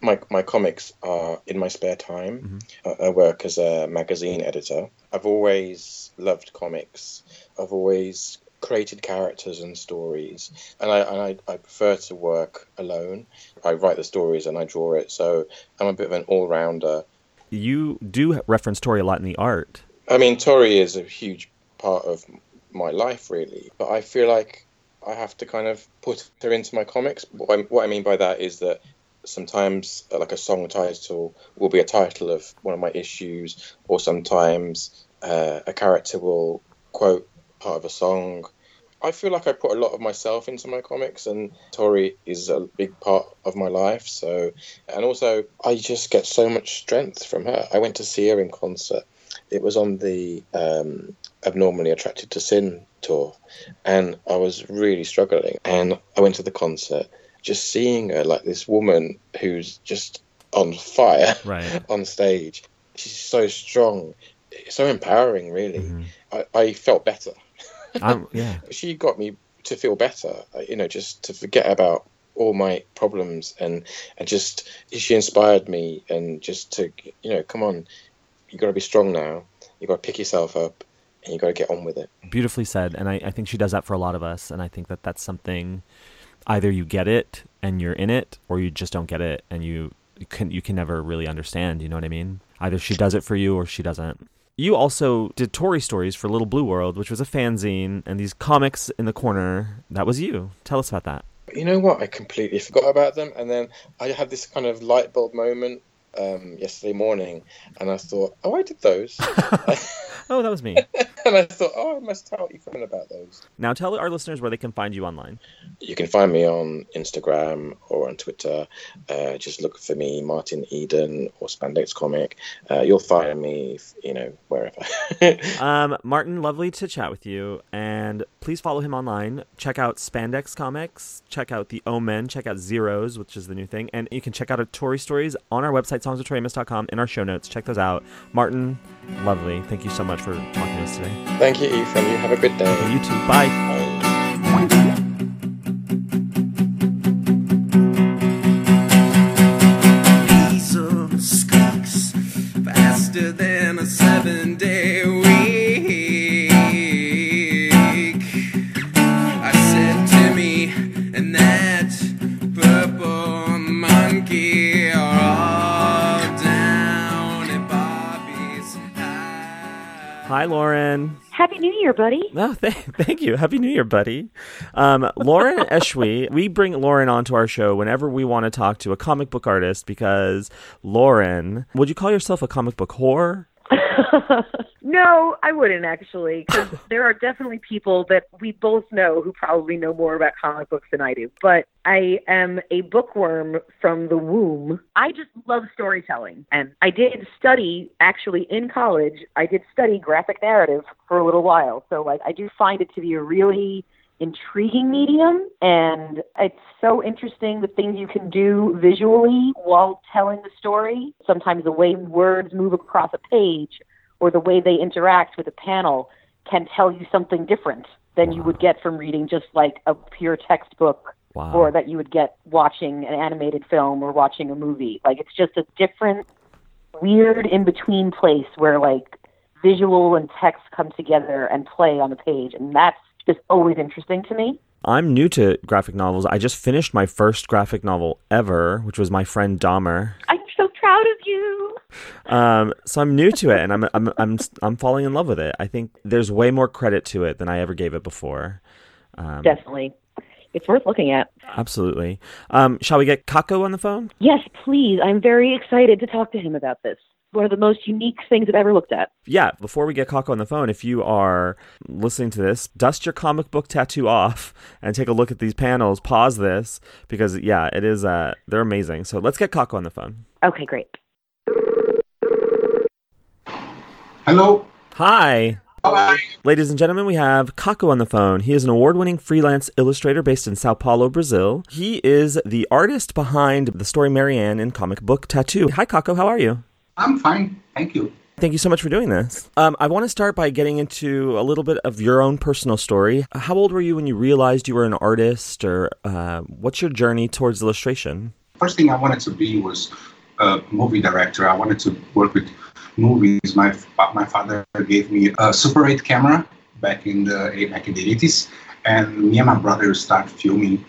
my my comics are in my spare time. Mm-hmm. I, I work as a magazine editor. I've always loved comics. I've always created characters and stories, and I and I, I prefer to work alone. I write the stories and I draw it, so I'm a bit of an all rounder. You do reference Tori a lot in the art. I mean, Tori is a huge part of my life, really. But I feel like I have to kind of put her into my comics. What I, what I mean by that is that sometimes, uh, like a song title will be a title of one of my issues, or sometimes uh, a character will quote part of a song. I feel like I put a lot of myself into my comics, and Tori is a big part of my life. So, and also, I just get so much strength from her. I went to see her in concert. It was on the um, Abnormally Attracted to Sin tour, and I was really struggling. And I went to the concert, just seeing her like this woman who's just on fire Right. on stage. She's so strong, so empowering. Really, I, I felt better yeah. she got me to feel better uh, you know just to forget about all my problems and and just she inspired me and just to you know come on you got to be strong now You've got to pick yourself up and you've got to get on with it Beautifully said, and I, I think she does that for a lot of us, and I think that that's something. Either you get it and you're in it, or you just don't get it and you, you can you can never really understand. You know what I mean? Either she does it for you or she doesn't. You also did Tori stories for Little Blue World, which was a fanzine, and these comics in the corner. That was you. Tell us about that. you know what i completely forgot about them and then i had this kind of light bulb moment um, yesterday morning and i thought oh i did those Oh, that was me. and i thought oh i must tell you forgotten about those now tell our listeners where they can find you online. You can find me on Instagram or on Twitter. Uh, just look for me, Martin Eden or Spandex Comic. Uh, you'll find me, you know, wherever. Um, Martin, lovely to chat with you. And please follow him online. Check out Spandex Comics. Check out the Omen. Check out Zeros, which is the new thing. And you can check out our Tori stories on our website, songsoftoriamos.com, in our show notes. Check those out. Martin, lovely. Thank you so much for talking to us today. Thank you, Ethan. You have a good day. You too. Bye. Bye. Hi, Lauren. Happy New Year, buddy. No, th- thank you. Happy New Year, buddy. Um, Lauren Eshwi, we bring Lauren onto our show whenever we want to talk to a comic book artist because Lauren, would you call yourself a comic book whore? no, I wouldn't actually, because there are definitely people that we both know who probably know more about comic books than I do. But I am a bookworm from the womb. I just love storytelling, and I did study actually in college. I did study graphic narrative for a little while, so like I do find it to be a really intriguing medium and it's so interesting the things you can do visually while telling the story. Sometimes the way words move across a page or the way they interact with a panel can tell you something different than you would get from reading just like a pure textbook Wow. or that you would get watching an animated film or watching a movie. Like it's just a different weird in between place where like visual and text come together and play on the page and that's just always interesting to me I'm new to graphic novels. I just finished my first graphic novel ever, which was my friend Dahmer. i'm so proud of you Um, so I'm new to it, and I'm I'm I'm I'm falling in love with it. I think there's way more credit to it than I ever gave it before. Um, definitely it's worth looking at absolutely. Um, shall we get Kako on the phone? yes please i'm very excited to talk to him about this one of the most unique things i've ever looked at Yeah. Before we get Kako on the phone, if you are listening to this, dust your comic book tattoo off and take a look at these panels. Pause this because yeah, it is. Uh, they're amazing. So let's get Kako on the phone. okay great Hello. Hi. Hi. Ladies and gentlemen, we have Kako on the phone. He is an award winning freelance illustrator based in Sao Paulo, Brazil. He is the artist behind the story Marianne in comic book Tattoo. Hi, Kako. How are you? I'm fine. Thank you. Thank you so much for doing this. Um, I want to start by getting into a little bit of your own personal story. How old were you when you realized you were an artist, or uh, what's your journey towards illustration? First thing I wanted to be was a movie director. I wanted to work with movies. My my father gave me a Super 8 camera back in the back in the 80s, and me and my brother started filming.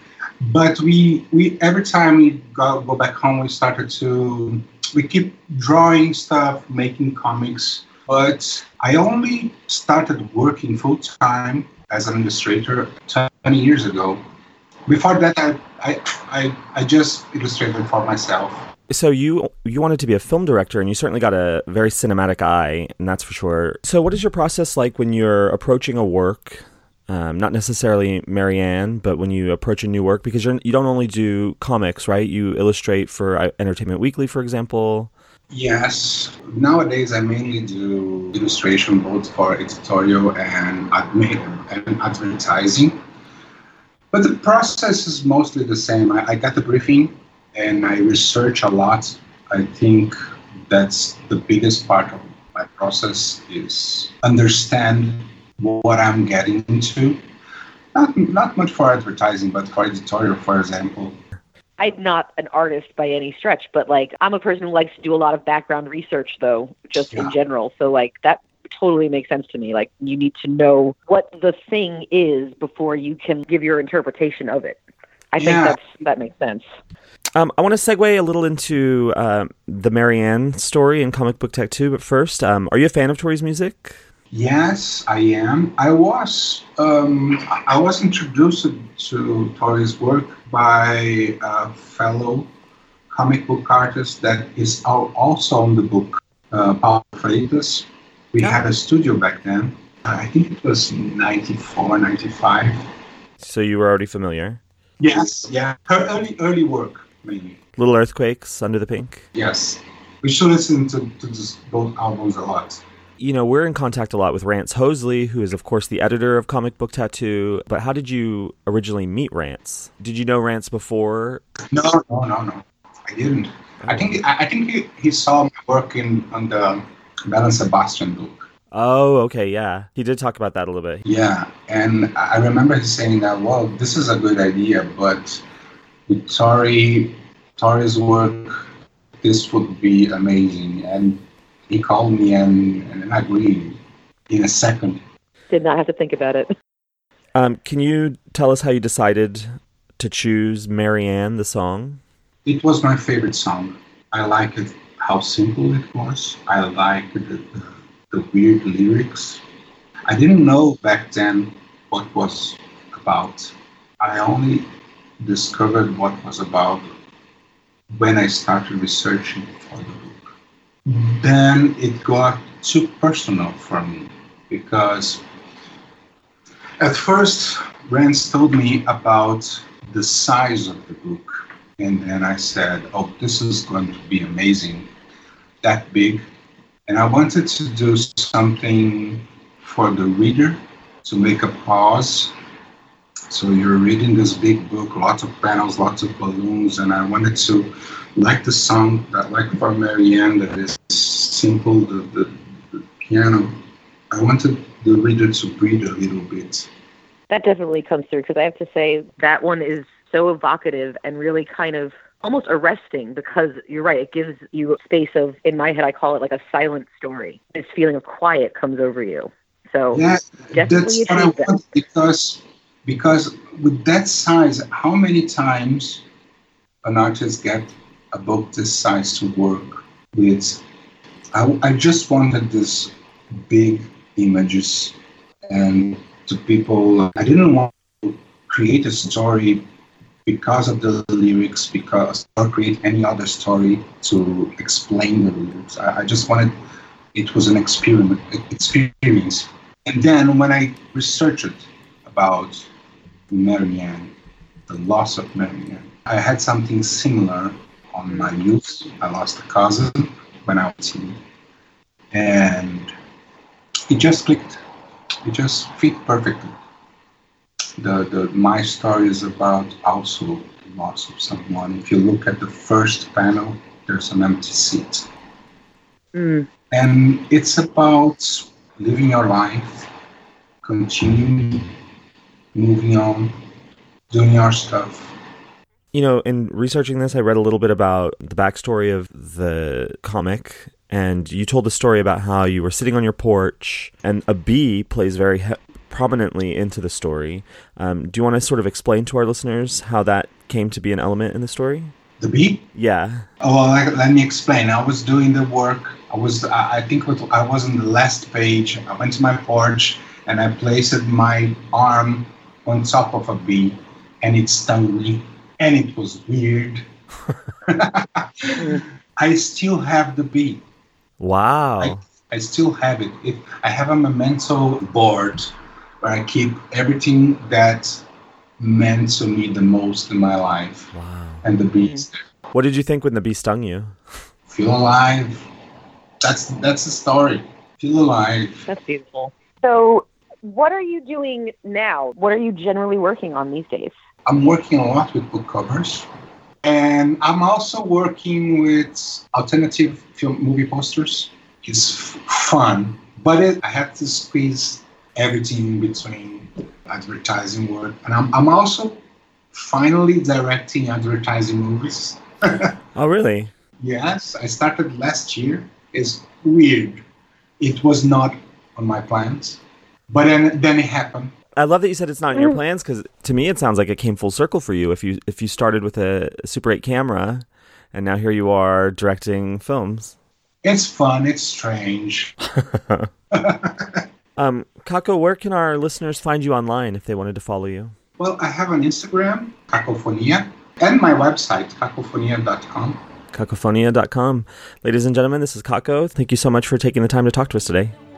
But we we every time we go go back home, we started to we keep drawing stuff, making comics. But I only started working full time as an illustrator 20 years ago. Before that, I, I, I, I just illustrated for myself. So you you wanted to be a film director, and you certainly got a very cinematic eye, and that's for sure. So what is your process like when you're approaching a work? Um, not necessarily Marianne, but when you approach a new work, because you're, you don't only do comics, right? You illustrate for uh, Entertainment Weekly, for example. Yes, nowadays I mainly do illustration both for editorial and, and advertising. But the process is mostly the same. I, I get the briefing and I research a lot. I think that's the biggest part of my process is understand what I'm getting into. Not, not much for advertising, but for editorial, for example. I'm not an artist by any stretch, but like I'm a person who likes to do a lot of background research though, just in general. So like that totally makes sense to me. Like you need to know what the thing is before you can give your interpretation of it. I think Yeah. that's that makes sense. Um, I want to segue a little into um, the Marianne story in Comic Book Tattoo, but first, um, are you a fan of Tori's music? Yes, I am. I was um, I was introduced to Tori's work by a fellow comic book artist that is also on the book, uh, Paulo Freitas. We had a studio back then. I think it was 94, 95. So you were already familiar. Yes, yeah. Her early early work, maybe. Little Earthquakes, Under the Pink. Yes. We should listen to, to this, both albums a lot. You know, we're in contact a lot with Rantz Hoseley, who is, of course, the editor of Comic Book Tattoo. But how did you originally meet Rantz? Did you know Rantz before? No, no, no, no. I didn't. I think I, think he, he saw me working on the Belle and Sebastian book. Oh, okay, yeah. He did talk about that a little bit. Yeah, and I I remember him saying that. Well, this is a good idea, but with Tori, Tori's work, this would be amazing. And he called me and, and I agreed in a second. Did not have to think about it. Um, can you tell us how you decided to choose Marianne, the song? It was my favorite song. I liked it, how simple it was. I liked the, the, the weird lyrics. I didn't know back then what was about. I only discovered what was about when I started researching for the book. Then it got too personal for me because at first Rantz told me about the size of the book. And then I said, oh, this is going to be amazing, that big. And I wanted to do something for the reader to make a pause. So you're reading this big book, lots of panels, lots of balloons, and I wanted to, like the song that, like for Marianne, that is simple, the, the, the piano. I wanted the reader to breathe a little bit. That definitely comes through because I have to say that one is so evocative and really kind of almost arresting because you're right. It gives you a space of, in my head, I call it like a silent story. This feeling of quiet comes over you. So Yeah, definitely that's what I want because because with that size, how many times an artist get a book this size to work with? I, I just wanted this big images and to people. I didn't want to create a story because of the lyrics, because or create any other story to explain the lyrics. I, I just wanted it was an experiment experience. And then when I researched about Marianne, the loss of Marianne, I had something similar on my youth. I lost a cousin when I was teen. And it just clicked. It just fit perfectly. The, the my story is about also the loss of someone. If you look at the first panel, there's an empty seat. Mm. And it's about living your life, continuing, moving on, doing your stuff. You know, in researching this, I read a little bit about the backstory of the comic, and you told the story about how you were sitting on your porch, and a bee plays very he- prominently into the story. Um, do you want to sort of explain to our listeners how that came to be an element in the story? The bee? Yeah. Oh, well, let, let me explain. I was doing the work. I was, I, I think, I was on the last page. I went to my porch and I placed my arm on top of a bee, and it stung me, and it was weird. I still have the bee. Wow. I, I still have it. it. I have a memento board where I keep everything that meant to me the most in my life. Wow. And the bees mm. What did you think when the bee stung you? feel alive. That's that's the story. Feel alive. That's beautiful. So, what are you doing now? What are you generally working on these days? I'm working a lot with book covers, and I'm also working with alternative film movie posters. It's f- fun, but it, I have to squeeze everything in between advertising work, and I'm I'm also finally directing advertising movies. Oh, really? Yes, I started last year. It's weird. It was not on my plans, but then then it happened. I love that you said it's not in your plans because to me it sounds like it came full circle for you. If you if you started with a Super 8 camera, and now here you are directing films. It's fun. It's strange. Um, Kako, where can our listeners find you online if they wanted to follow you? Well, I have an Instagram, Cacofonia, and my website, cacofonia.com. Cacophonia.com. Ladies and gentlemen, this is Kako. Thank you so much for taking the time to talk to us today.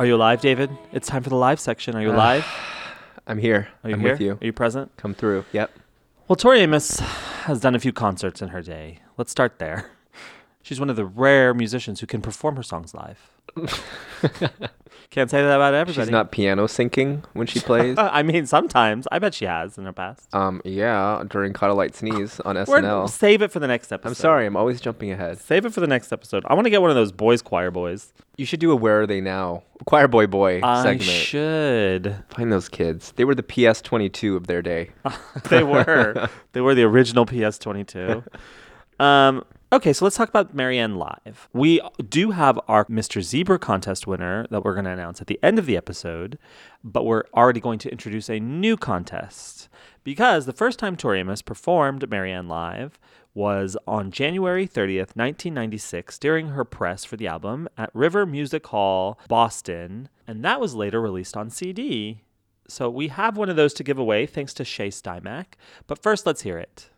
Are you alive, David? It's time for the live section. Are you Uh, alive? I'm here. Are you I'm here? with you. Are you present? Come through. Yep. Well, Tori Amos has done a few concerts in her day. Let's start there. She's one of the rare musicians who can perform her songs live. Can't say that about everybody. She's not piano syncing when she plays. I mean, sometimes. I bet she has in her past. um, yeah, during Caught a Lite Sneeze on We're- SNL. save it for the next episode. I'm sorry, I'm always jumping ahead. Save it for the next episode. I want to get one of those boys choir boys. You should do a Where Are They Now? Choir Boy Boy I segment. should. Find those kids. They were the PS22 of their day. they were. They were the original PS22. Um, okay, so let's talk about Marianne Live. We do have our Mr. Zebra contest winner that we're going to announce at the end of the episode, but we're already going to introduce a new contest because the first time Tori Amos performed Marianne Live was on January 30th, 1996, during her press for the album at River Music Hall, Boston, and that was later released on CD. So we have one of those to give away thanks to Shay Stymack. But first, let's hear it.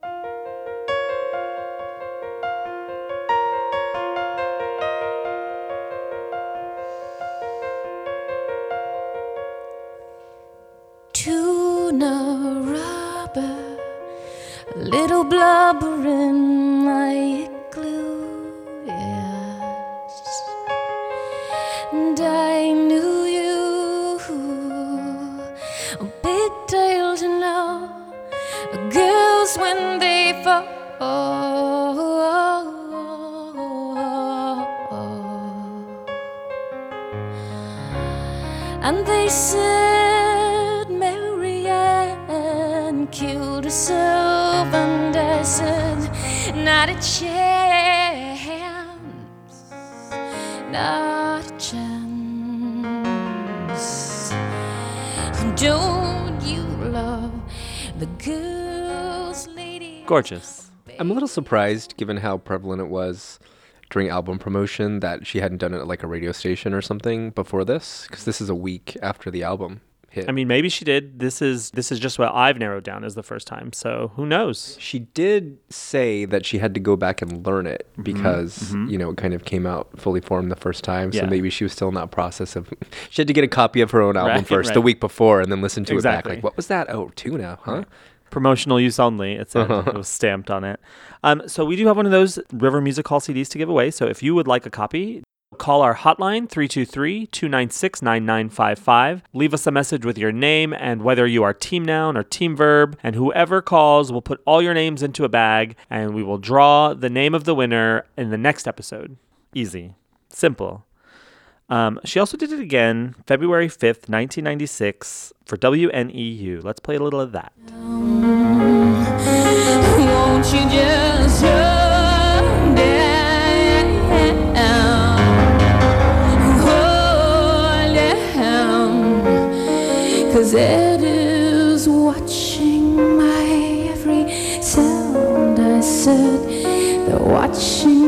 Little blubber in my igloo, yes. And I knew you, oh, big tails and low, girls when they fall. And they said Marianne killed herself, and I said, Not a chance, not a chance. Don't you love the girls, lady? Gorgeous. I'm a little surprised, given how prevalent it was during album promotion, that she hadn't done it at like a radio station or something before this, because this is a week after the album hit. I mean, maybe she did. This is this is just what I've narrowed down as the first time. So who knows? She did say that she had to go back and learn it because mhm. you know it kind of came out fully formed the first time. So Yeah. maybe she was still in that process of she had to get a copy of her own album Right, first the week before and then listen to it Exactly. back. Like, what was that? Oh, tuna, huh? Promotional use only. It said Uh-huh. it was stamped on it. Um, so we do have one of those River Music Hall CDs to give away. So if you would like a copy, call our hotline 323-296-9955. Leave us a message with your name and whether you are team noun or team verb. And whoever calls will put all your names into a bag and we will draw the name of the winner in the next episode. Easy. Simple. Um, she also did it again February 5th, 1996 for WNEU. Let's play a little of that. Cause it is watching my every sound. I said they're watching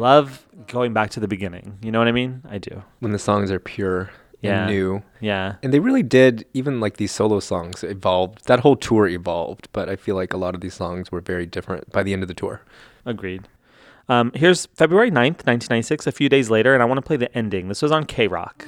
love going back to the beginning. You know what I mean? I do. When the songs are pure Yeah. and new. Yeah. And they really did, even like these solo songs evolved. That whole tour evolved, but I feel like a lot of these songs were very different by the end of the tour. Agreed. Um, here's February 9th, 1996, a few days later, and I want to play the ending. This was on K Rock.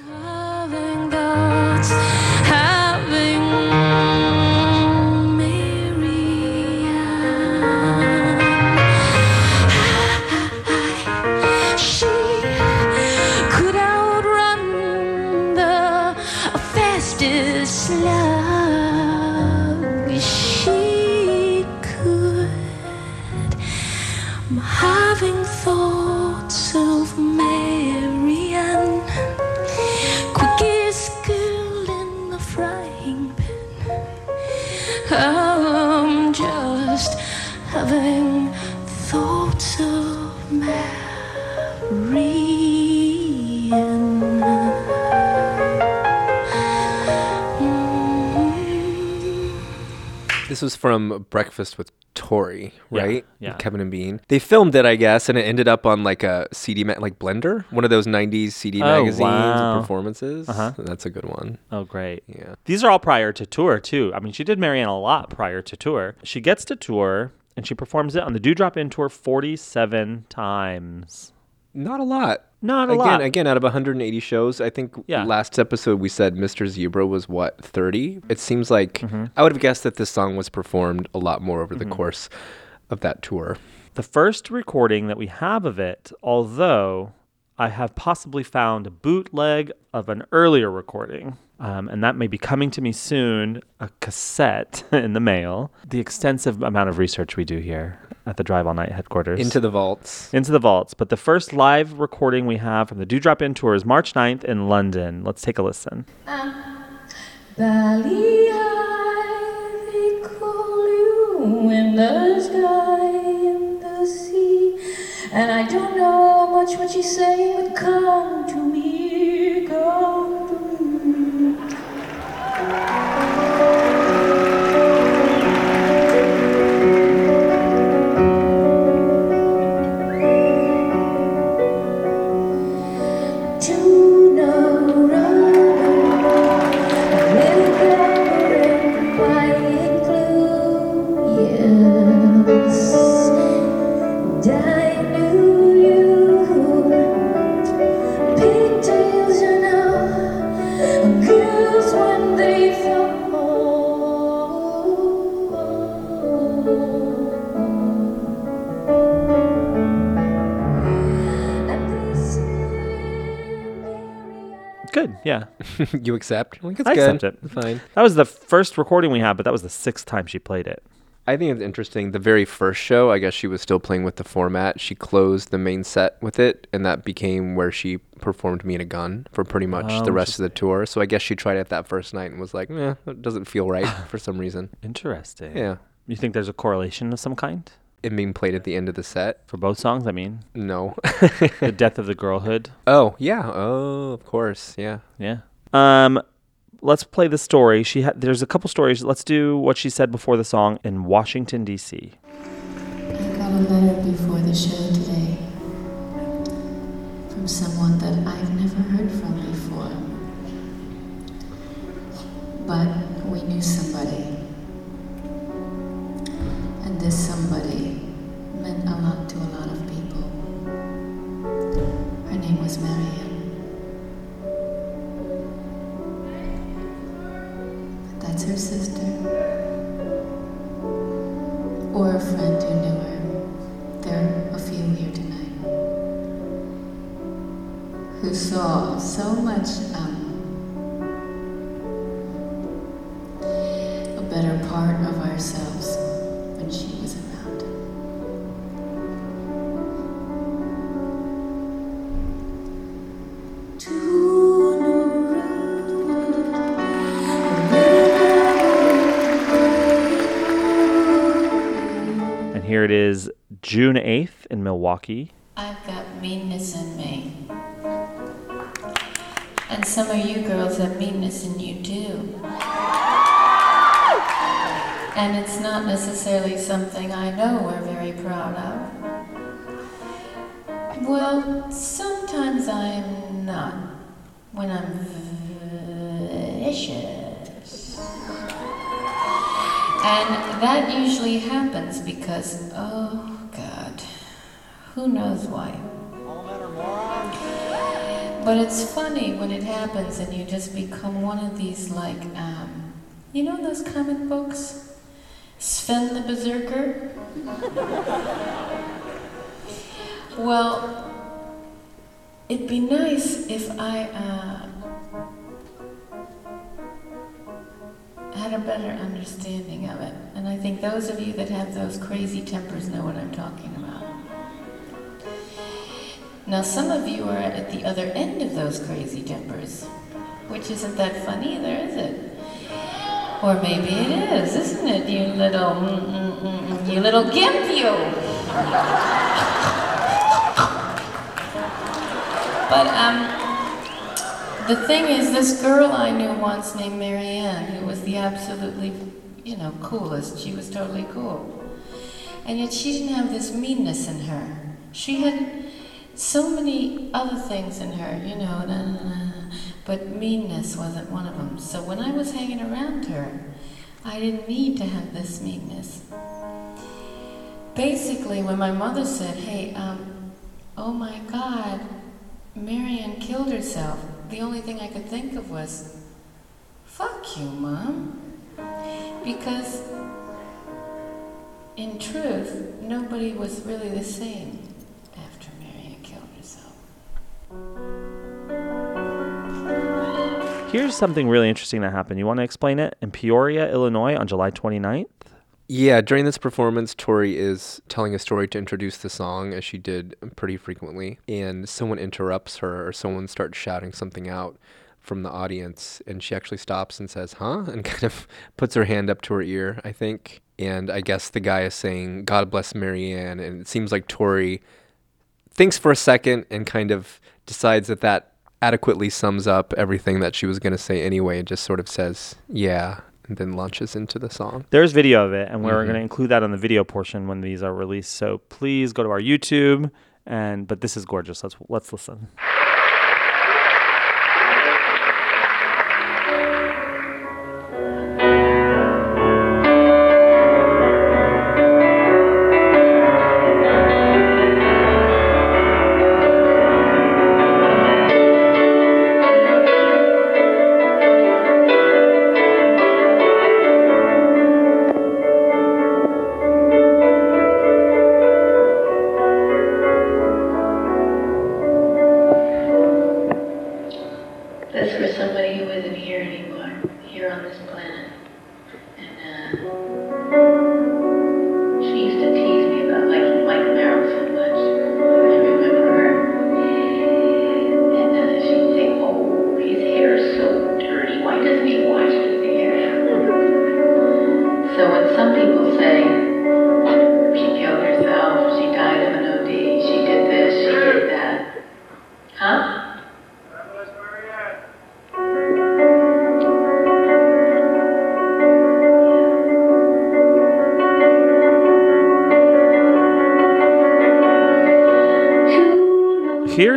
This was from Breakfast with Tori, right? yeah. Kevin and Bean. They filmed it, I guess, and it ended up on like a CD, ma- like Blender, one of those '90s CD Oh, magazines wow. performances. Uh-huh. That's a good one. Oh, great. Yeah. These are all prior to tour, too. I mean, she did Marianne a lot prior to tour. She gets to tour and she performs it on the Dew Drop Inn tour 47 times. Not a lot. Not a again, lot. Again, out of 180 shows, I think Yeah. last episode we said Mr. Zebra was what 30. It seems like Mm-hmm. I would have guessed that this song was performed a lot more over the course of that tour. The first recording that we have of it, although I have possibly found a bootleg of an earlier recording, um, and that may be coming to me soon, a cassette in the mail. The extensive amount of research we do here at the Drive All Night headquarters. Into the vaults. Into the vaults. But the first live recording we have from the Dew Drop Inn tour is March 9th in London. Let's take a listen. Valley they call you in the sky and the sea. And I don't know much what you're saying, but come to me, yeah. you accept? Like, it's I good. accept it. It's fine. That was the first recording we had, but that was the sixth time she played it. I think it's interesting. The very first show, I guess she was still playing with the format. She closed the main set with it, and that became where she performed Me and a Gun for pretty much Oh, the rest of the tour. So I guess she tried it that first night and was like, eh, it doesn't feel right for some reason. Interesting. Yeah. You think there's a correlation of some kind? It being played at the end of the set? For both songs, I mean? No. the death of the girlhood. Oh, yeah. Oh, of course. Yeah. Yeah. Um, let's play the story. She had. There's a couple stories. Let's do what she said before the song in Washington D.C. I got a letter before the show today from someone that I've never heard from before. But we knew somebody. This somebody meant a lot to a lot of people. Her name was Marianne. But that's her sister or a friend who knew her. There are a few here tonight who saw so much um, a better part of ourselves when she was around. And here it is, June 8th in Milwaukee. I've got meanness in me. And some of you girls have meanness in you too. And it's not necessarily something I know we're very proud of. Well, sometimes I'm not. When I'm vicious. And that usually happens because, oh God, who knows why. But it's funny when it happens and you just become one of these, like, um, you know those comic books? Sven the Berserker? Well, it'd be nice if I uh, had a better understanding of it. And I think those of you that have those crazy tempers know what I'm talking about. Now, some of you are at the other end of those crazy tempers, which isn't that fun either, is it? Or maybe it is, isn't it, you little, mm, mm, mm, mm, you little gimp, you? But um, the thing is, this girl I knew once named Marianne, who was the absolutely, you know, coolest. She was totally cool, and yet she didn't have this meanness in her. She had so many other things in her, you know, na, na, na, but meanness wasn't one of them. So when I was hanging around her, I didn't need to have this meanness. Basically, when my mother said, "Hey, um, oh my God," Marianne killed herself. The only thing I could think of was, fuck you, Mom. Because, in truth, nobody was really the same Here's something really interesting that happened. You want to explain it? In Peoria, Illinois on July 29th? Yeah, during this performance, Tori is telling a story to introduce the song, as she did pretty frequently. And someone interrupts her, or someone starts shouting something out from the audience. And she actually stops and says, Huh? And kind of puts her hand up to her ear, I think. And I guess the guy is saying, God bless Marianne. And it seems like Tori thinks for a second and kind of decides that that adequately sums up everything that she was going to say anyway and just sort of says, Yeah, and then launches into the song. There's video of it, and we're Mhm. going to include that on the video portion when these are released. So please go to our YouTube. And but this is gorgeous. Let's let's listen.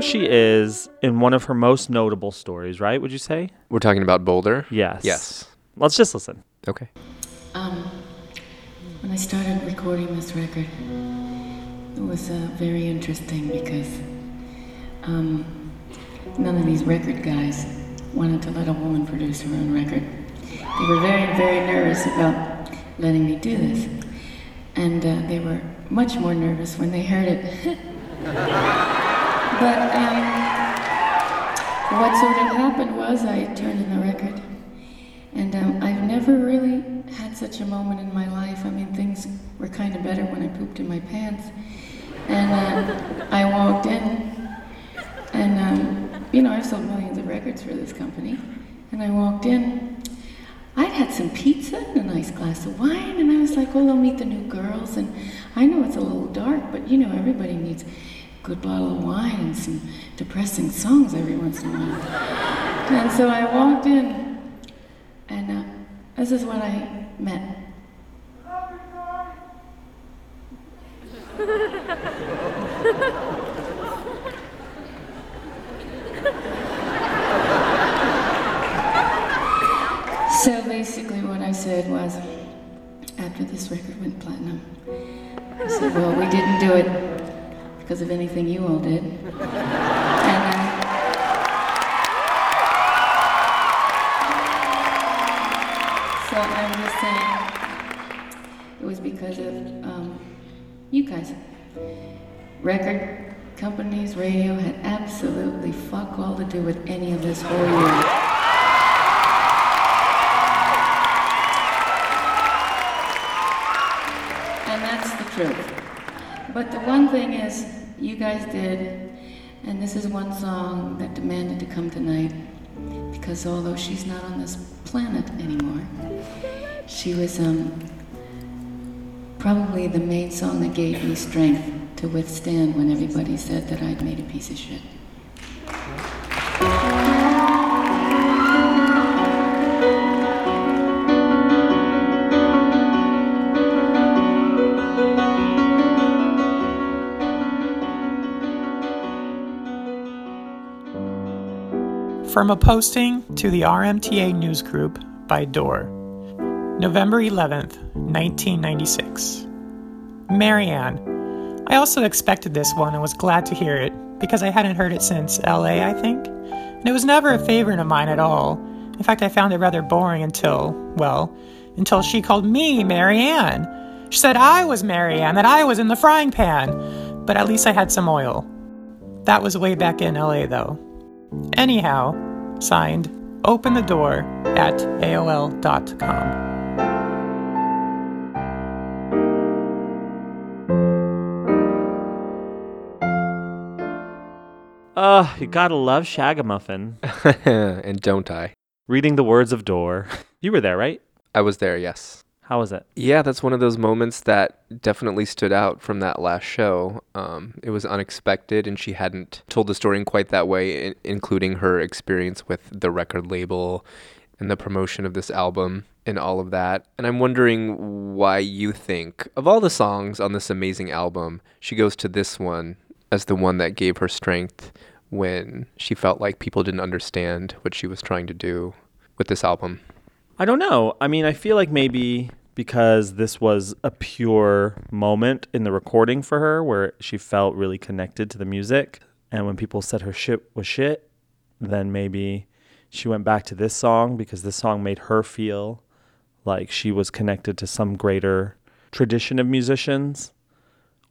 She is in one of her most notable stories, right? Would you say? We're talking about Boulder? Yes. Yes. Let's just listen. Okay. Um, when I started recording this record, it was uh, very interesting because um, none of these record guys wanted to let a woman produce her own record. They were very, very nervous about letting me do this. And uh, they were much more nervous when they heard it. but um, what sort of happened was I turned in the record. And um, I've never really had such a moment in my life. I mean, things were kind of better when I pooped in my pants. And uh, I walked in, and um, you know, I've sold millions of records for this company. And I walked in. I'd had some pizza and a nice glass of wine, and I was like, "Oh, I'll meet the new girls." And I know it's a little dark, but you know, everybody needs good bottle of wine and some depressing songs every once in a while. and so I walked in, and uh, this is what I met. so basically, what I said was after this record went platinum, I said, Well, we didn't do it because of anything you all did. And, uh, so I'm just saying, it was because of um, you guys. Record companies, radio had absolutely fuck all to do with any of this whole year. And that's the truth. But the one thing is, you guys did, and this is one song that demanded to come tonight, because although she's not on this planet anymore, she was um, probably the main song that gave me strength to withstand when everybody said that I'd made a piece of shit. From a posting to the RMTA News Group by Dorr. November 11th, 1996. Marianne. I also expected this one and was glad to hear it because I hadn't heard it since LA, I think. And it was never a favorite of mine at all. In fact, I found it rather boring until, well, until she called me Marianne. She said I was Marianne, that I was in the frying pan, but at least I had some oil. That was way back in LA, though. Anyhow, signed, open the door at AOL.com. Oh, you gotta love Shagamuffin. and don't I? Reading the words of Door. You were there, right? I was there, yes. How was it? Yeah, that's one of those moments that definitely stood out from that last show. Um, it was unexpected, and she hadn't told the story in quite that way, in- including her experience with the record label and the promotion of this album and all of that. And I'm wondering why you think, of all the songs on this amazing album, she goes to this one as the one that gave her strength when she felt like people didn't understand what she was trying to do with this album. I don't know. I mean, I feel like maybe because this was a pure moment in the recording for her where she felt really connected to the music. And when people said her shit was shit, then maybe she went back to this song because this song made her feel like she was connected to some greater tradition of musicians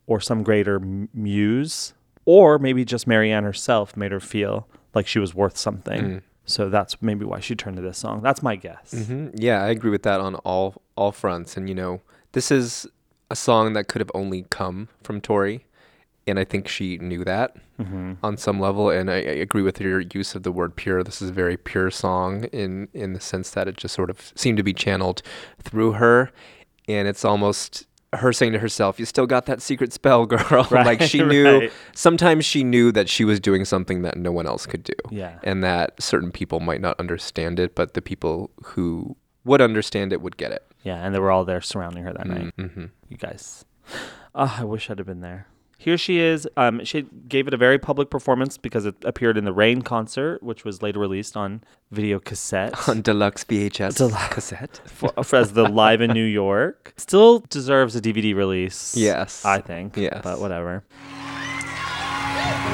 or some greater muse. Or maybe just Marianne herself made her feel like she was worth something. Mm. So that's maybe why she turned to this song. That's my guess. hmm Yeah, I agree with that on all all fronts. And you know, this is a song that could have only come from Tori, and I think she knew that Mhm. on some level. And I, I agree with your use of the word pure. This is a very pure song in in the sense that it just sort of seemed to be channeled through her, and it's almost her saying to herself, "You still got that secret spell, girl." like she knew. right. Sometimes she knew that she was doing something that no one else could do Yeah. and that certain people might not understand it, but the people who would understand it would get it. Yeah, and they were all there surrounding her that night. Mm-hmm. You guys. Oh, I wish I'd have been there. Here she is. Um, she gave it a very public performance because it appeared in the Rain concert, which was later released on video cassette. On deluxe VHS Deluxe. cassette. for, for- as the Live in New York. Still deserves a DVD release. Yes. I think. Yes. But whatever.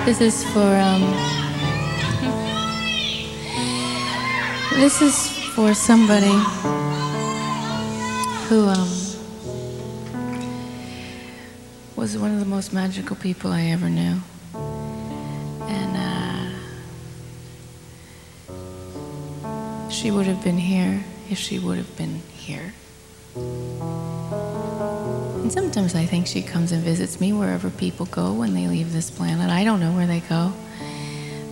This is for um. This is for somebody who um was one of the most magical people I ever knew, and uh, she would have been here if she would have been here. And sometimes I think she comes and visits me wherever people go when they leave this planet. I don't know where they go,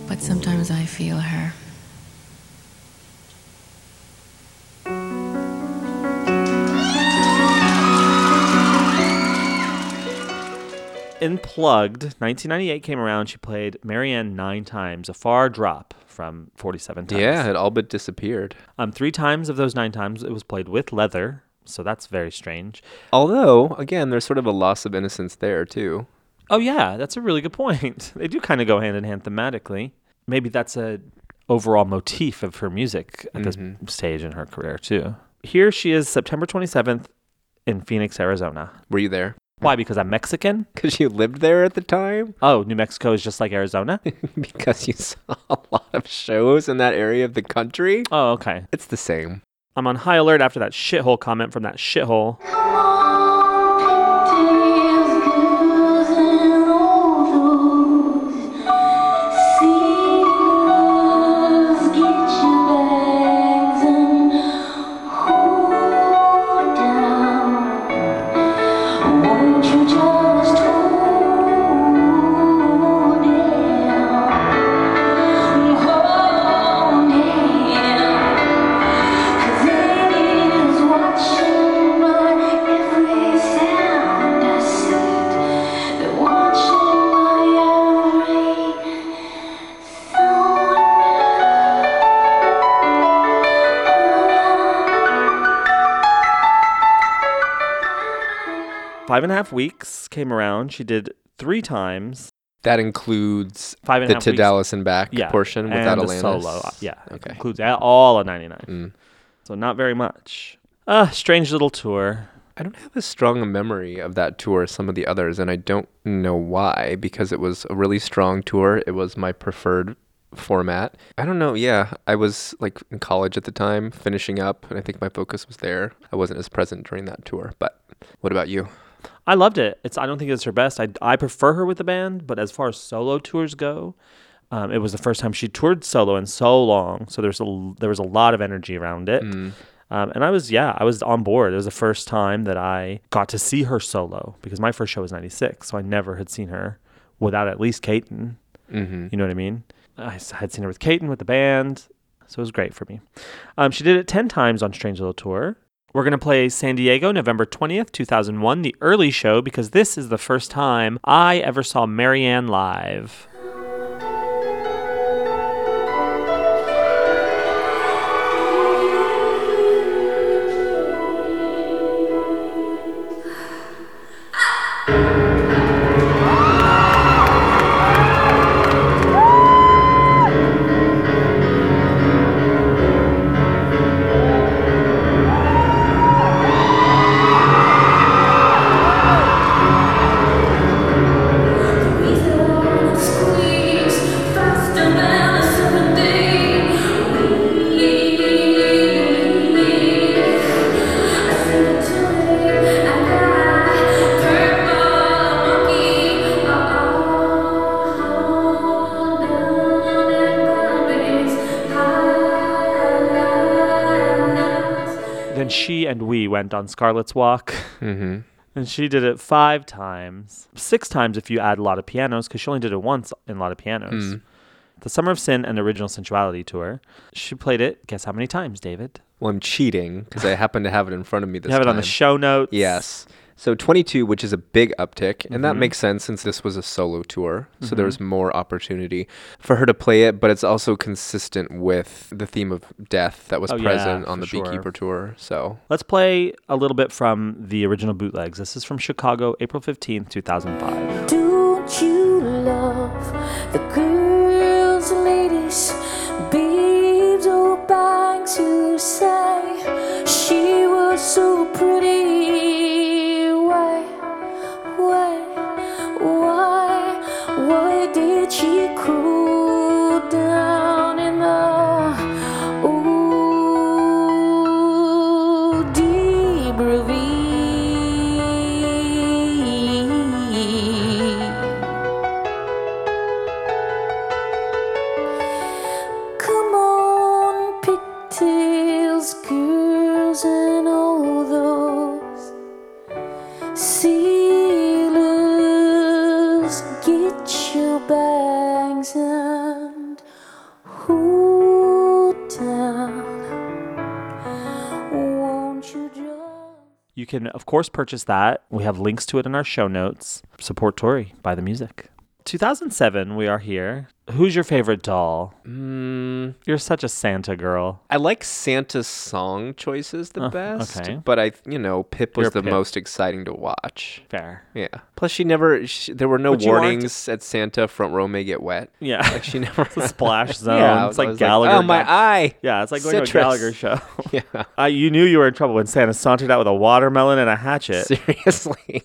but sometimes I feel her. In Plugged, 1998 came around. She played Marianne nine times, a far drop from 47 times. Yeah, it all but disappeared. Um, three times of those nine times it was played with leather, so that's very strange. Although, again, there's sort of a loss of innocence there too. Oh yeah, that's a really good point. They do kind of go hand in hand thematically. Maybe that's a overall motif of her music at this Mhm. stage in her career too. Here she is, September 27th in Phoenix, Arizona. Were you there? Why? Because I'm Mexican? Because you lived there at the time? Oh, New Mexico is just like Arizona? because you saw a lot of shows in that area of the country? Oh, okay. It's the same. I'm on high alert after that shithole comment from that shithole. Five and a half weeks came around. She did three times. That includes Five and a the half to weeks. Dallas and back Yeah, portion and without the Alanis. solo. uh, Yeah, it includes a- all of 99. Mm. So not very much. Ah, strange little tour. I don't have as strong a memory of that tour as some of the others, and I don't know why, because it was a really strong tour. It was my preferred format. I don't know. Yeah, I was like in college at the time, finishing up, and I think my focus was there. I wasn't as present during that tour. But what about you? I loved it. It's I don't think it's her best. I, I prefer her with the band, but as far as solo tours go, um, it was the first time she toured solo in so long. So there's a there was a lot of energy around it. Mm. Um, and I was yeah I was on board. It was the first time that I got to see her solo because my first show was '96, so I never had seen her without at least Caton. Mhm. You know what I mean? I had seen her with Caton with the band, so it was great for me. Um, she did it ten times on Strange Little Tour. We're going to play San Diego, November 20th, 2001, the early show, because this is the first time I ever saw Marianne live. On Scarlet's Walk. Mm-hmm. And she did it five times, six times if you add a lot of pianos, because she only did it once in a lot of pianos. Mm. The Summer of Sin and Original Sinsuality tour. She played it. Guess how many times, David? Well, I'm cheating because I happen to have it in front of me this You have it on the show notes. Yes. So 22, which is a big uptick, and that Mhm. makes sense since this was a solo tour. So there Mhm. was more opportunity for her to play it, but it's also consistent with the theme of death that was Oh, yeah, present on the sure. Beekeeper tour. So Let's play a little bit from the original bootlegs. This is from Chicago, April 15th, 2005. Don't you love the girls, ladies, babes, or bags who say she was so pretty? Can, of course, purchase that. We have links to it in our show notes. Support Tori. Buy the music. 2007, we are here. Who's your favorite doll? Mm, You're such a Santa girl. I like Santa's song choices the Oh, best, okay. but I, you know, Pip was You're the Pip. most exciting to watch. Fair. Yeah. Plus, she never. She, there were no But warnings at Santa. Front row may get wet. Yeah. Like she never. Splash zone. Yeah, it's like Gallagher. oh my eye. Yeah, it's like going to a Citrus. Gallagher show. Yeah. Uh, you knew you were in trouble when Santa sauntered out with a watermelon and a hatchet. Seriously.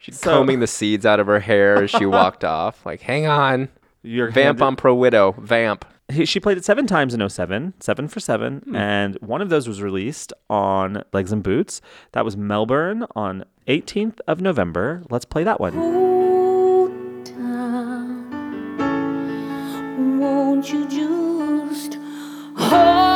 She's So- combing the seeds out of her hair as she walked off. Like, hang on. You're Vamp on Pro Widow. Vamp. He, she played it seven times in 07, seven for seven, Hmm. and one of those was released on Legs and Boots. That was Melbourne on 18th of November. Let's play that one. Won't you just hold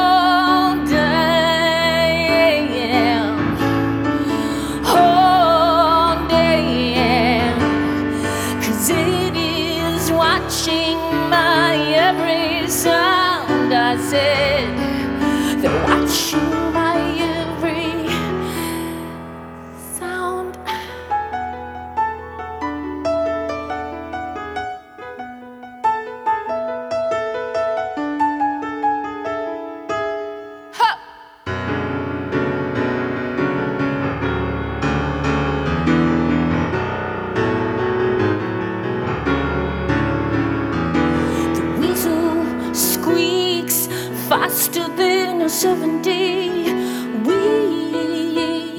70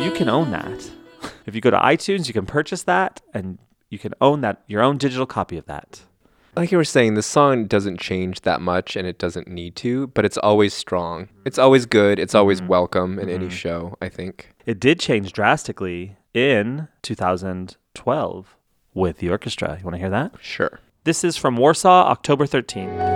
You can own that. If you go to iTunes, you can purchase that and you can own that your own digital copy of that. Like you were saying, the song doesn't change that much and it doesn't need to, but it's always strong. It's always good. It's always mm-hmm. welcome in any mm-hmm. show, I think. It did change drastically in 2012 with the orchestra. You want to hear that? Sure. This is from Warsaw, October 13th.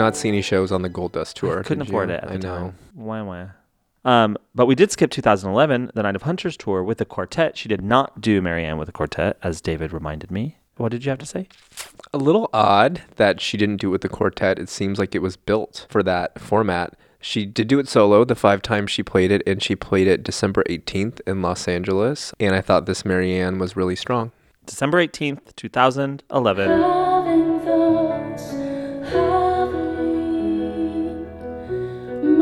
Not see any shows on the Gold Dust tour. I Couldn't afford you? it at I the know. Why, why? Um, but we did skip 2011, the Night of Hunters tour with the quartet. She did not do Marianne with a quartet, as David reminded me. What did you have to say? A little odd that she didn't do it with the quartet. It seems like it was built for that format. She did do it solo the five times she played it, and she played it December 18th in Los Angeles. And I thought this Marianne was really strong. December 18th, 2011.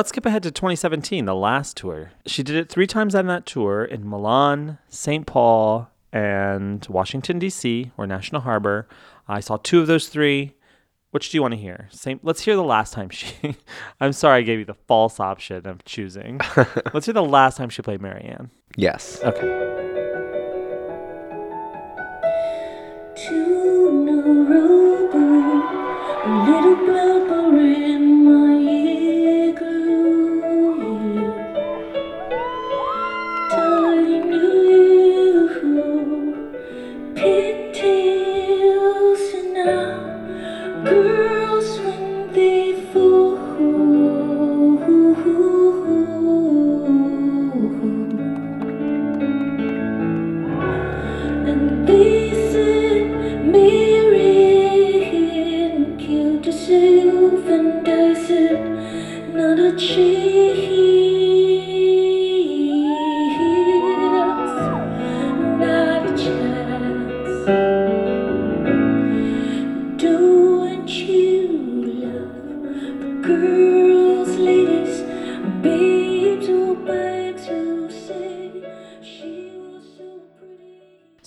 Let's skip ahead to 2017, the last tour. She did it three times on that tour in Milan, St. Paul, and Washington, D.C., or National Harbor. I saw two of those three. Which do you want to hear? Same. Let's hear the last time she. I'm sorry, I gave you the false option of choosing. let's hear the last time she played Marianne. Yes. Okay. Tuna rubber, a little blubber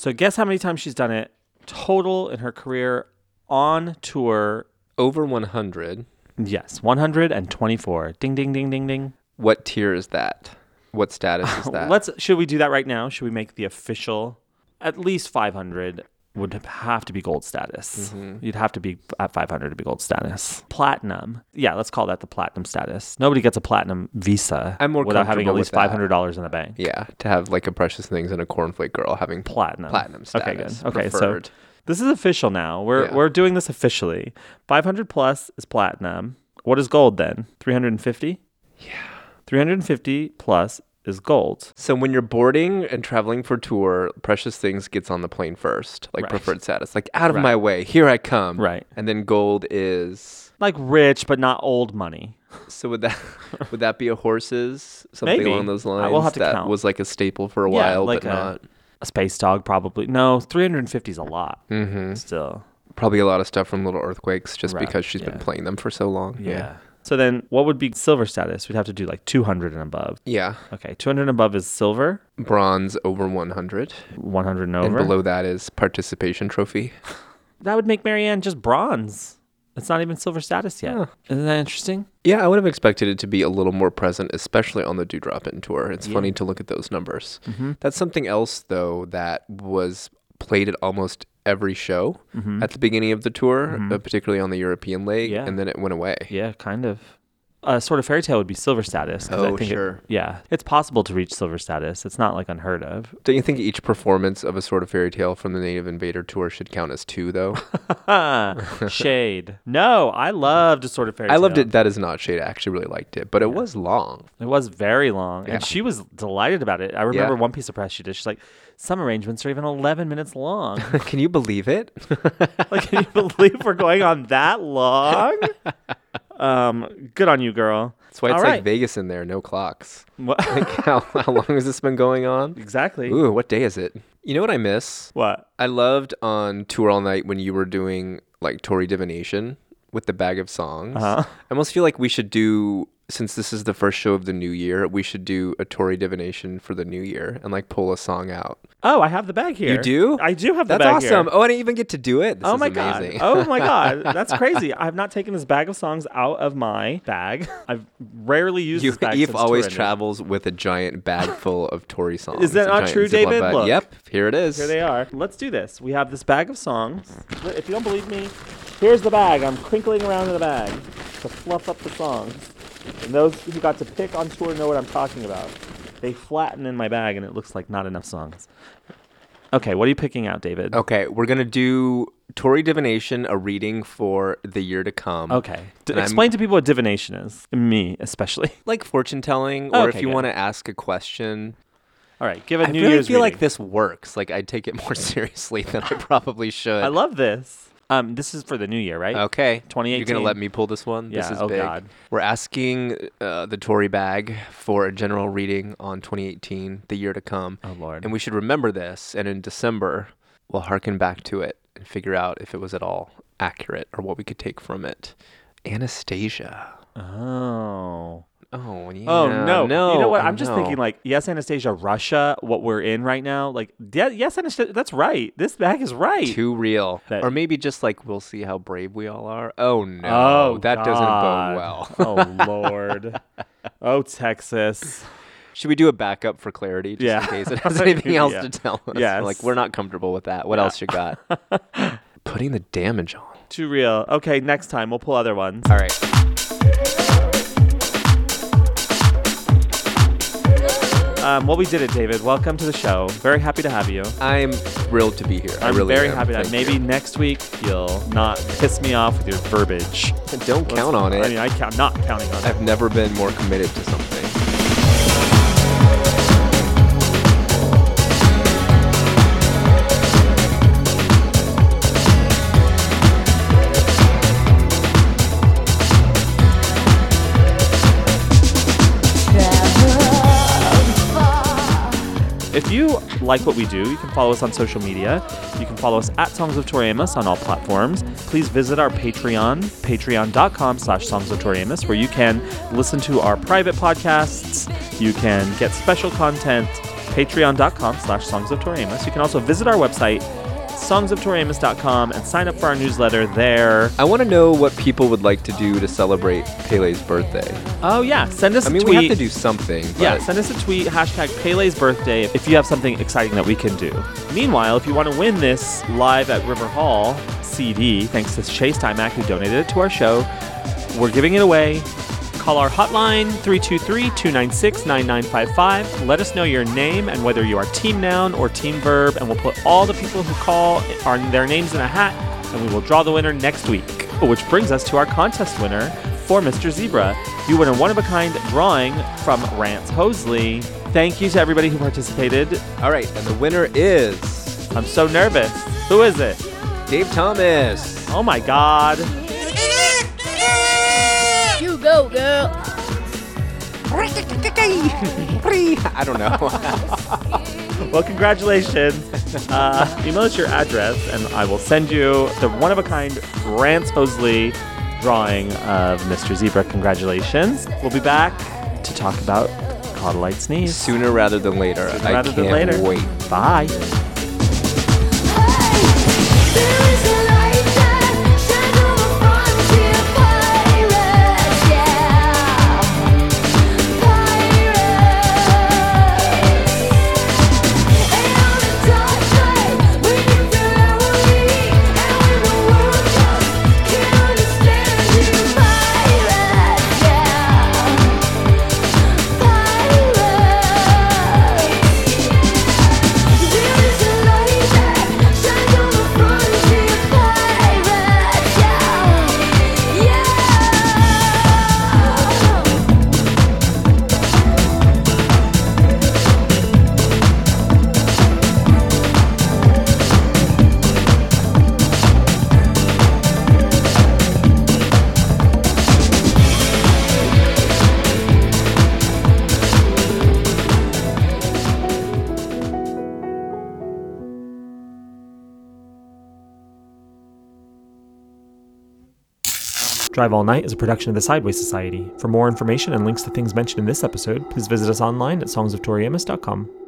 So guess how many times she's done it total in her career on tour? Over 100. Yes, 124. Ding ding ding ding ding. What tier is that? What status is that? Let's should we do that right now? Should we make the official at least 500 would have to be gold status. Mhm. You'd have to be at 500 to be gold status. Platinum. Yeah, let's call that the platinum status. Nobody gets a platinum visa I'm more without having at least $500 in the bank. Yeah, to have like a precious things and a cornflake girl having platinum. platinum status. Okay, good. Okay, preferred. so this is official now. We're Yeah. we're doing this officially. 500 plus is platinum. What is gold then? 350? Yeah. 350 plus is gold. So when you're boarding and traveling for tour, Precious Things gets on the plane first, like Right. preferred status, like out of Right. my way, here I come. Right. And then gold is Like rich but not old money. so would that would that be a horses something Maybe. along those I lines? will have to that count. was like a staple for a Yeah, while, like but a, not. a space dog probably. No, 350 is a lot. Mm-hmm. Still. Probably a lot of stuff from Little Earthquakes, just Right, because she's been playing them for so long. Yeah. So then what would be silver status? We'd have to do like 200 and above. Yeah. Okay, 200 and above is silver, Bronze over 100. 100 and And below that is participation trophy. That would make Marianne just bronze. It's not even silver status yet. Huh. Isn't that interesting? Yeah, I would have expected it to be a little more present, especially on the Dew Drop Inn tour. It's Yeah. funny to look at those numbers. Mhm. That's something else, though, that was played at almost every show Mhm. at the beginning of the tour, Mhm. uh, particularly on the European leg, Yeah. and then it went away. Yeah, kind of. A sort of fairy tale would be silver status. 'cause I Oh, think it- sure. yeah, it's possible to reach silver status. It's not like unheard of. Don't you think each performance of a sort of fairy tale from the Native Invader tour should count as two, though? Shade. No, I loved a sort of fairy tale. I loved it. That is not shade. I actually really liked it, but it was long. It was very long, Yeah. and she was delighted about it. I remember one piece of press she did. She's like, "Some arrangements are even 11 minutes long." Can you believe it? like, can you believe we're going on that long? um, good on you, girl. That's why it's All like right. Vegas in there, no clocks. What? Like how, how long has this been going on? Exactly. Ooh, what day is it? You know what I miss? What? I loved on Tour All Night when you were doing like Tori divination with the bag of songs. Uh-huh. I almost feel like we should do since this is the first show of the new year, we should do a Tori divination for the new year and like pull a song out. Oh, I have the bag here. You do? I do have the That's bag That's awesome. here. Oh, I didn't even get to do it. This oh is my amazing. god! Oh my god! That's crazy. I have not taken this bag of songs out of my bag. I've rarely used You, this bag. Eve always travels with a giant bag full of Tori songs. Is that not true, David? Look. Yep, here it is. Here they are. Let's do this. We have this bag of songs. If you don't believe me, here's the bag. I'm crinkling around in the bag to fluff up the songs. And those who got to pick on tour know what I'm talking about. They flatten in my bag and it looks like not enough songs. Okay, what are you picking out, David? Okay, we're gonna do Tori divination, a reading for the year to come. Okay. D- And I'm- explain to people what divination is. Me, especially. like fortune telling, or Okay, if you want to ask a question. All right, give a I New really Year's feel like this works. Like I take it more seriously than I probably should. I love this. Um, this is for the new year, right? Okay, 2018. You're gonna let me pull this one? This Yeah, is oh big. God. We're asking uh, the Tori bag for a general reading on 2018, the year to come. Oh Lord. And we should remember this. And in December, we'll harken back to it and figure out if it was at all accurate or what we could take from it. Anastasia. Oh. Oh, oh yeah. Oh no! no! You know what? I I'm just know. thinking like, yes, Anastasia, Russia, what we're in right now. Like, yeah, yes, Anastasia, that's right. This bag is right. Too real. That- or maybe just like we'll see how brave we all are. Oh no. oh, that doesn't God. bode well. oh Lord. Oh Texas. Should we do a backup for clarity just Yeah. in case it has anything else Yeah. to tell us? Yes. Like we're not comfortable with that. What Yeah. else you got? Putting the damage on. Too real. Okay, next time we'll pull other ones. All right. Um, well, we did it, David. Welcome to the show. Very happy to have you. I'm thrilled to be here. I I'm really very am. happy that Thank maybe you. next week you'll not piss me off with your verbiage. Don't count on it. I mean, I am not counting on it. I've never been more committed to something. Like what we do, you can follow us on social media. You can follow us at Songs of Tori on all platforms. Please visit our Patreon, patreon.com slash Songs of Tori where you can listen to our private podcasts. You can get special content, patreon.com slash Songs of Tori. You can also visit our website, songsoftoriamos.com, and sign up for our newsletter there. I want to know what people would like to do to celebrate Pele's birthday. Oh, yeah. Send us I a mean, tweet. we have to do something. Yeah, send us a tweet, hashtag Pele's birthday, if you have something exciting that we can do. Meanwhile, if you want to win this live at River Hall CD, thanks to Chase Timac who donated it to our show, we're giving it away. Call our hotline 323 296 9955. Let us know your name and whether you are team noun or team verb, and we'll put all the people who call are their names in a hat, and we will draw the winner next week. Which brings us to our contest winner for Mr. Zebra. You win a one of a kind drawing from Rantz Hoseley. Thank you to everybody who participated. All right, and the winner is. I'm so nervous. Who is it? Dave Thomas. Oh my God. You go, girl. I don't know. Well, congratulations. Uh, email us your address, and I will send you the one of a kind Rantz Hoseley drawing of Mr. Zebra. Congratulations. We'll be back to talk about Caught a Lite Sneeze. Sooner rather than later. Sooner I rather can't than later. wait. Bye. Drive All Night is a production of the Sideways Society. For more information and links to things mentioned in this episode, please visit us online at songsoftoriamos.com.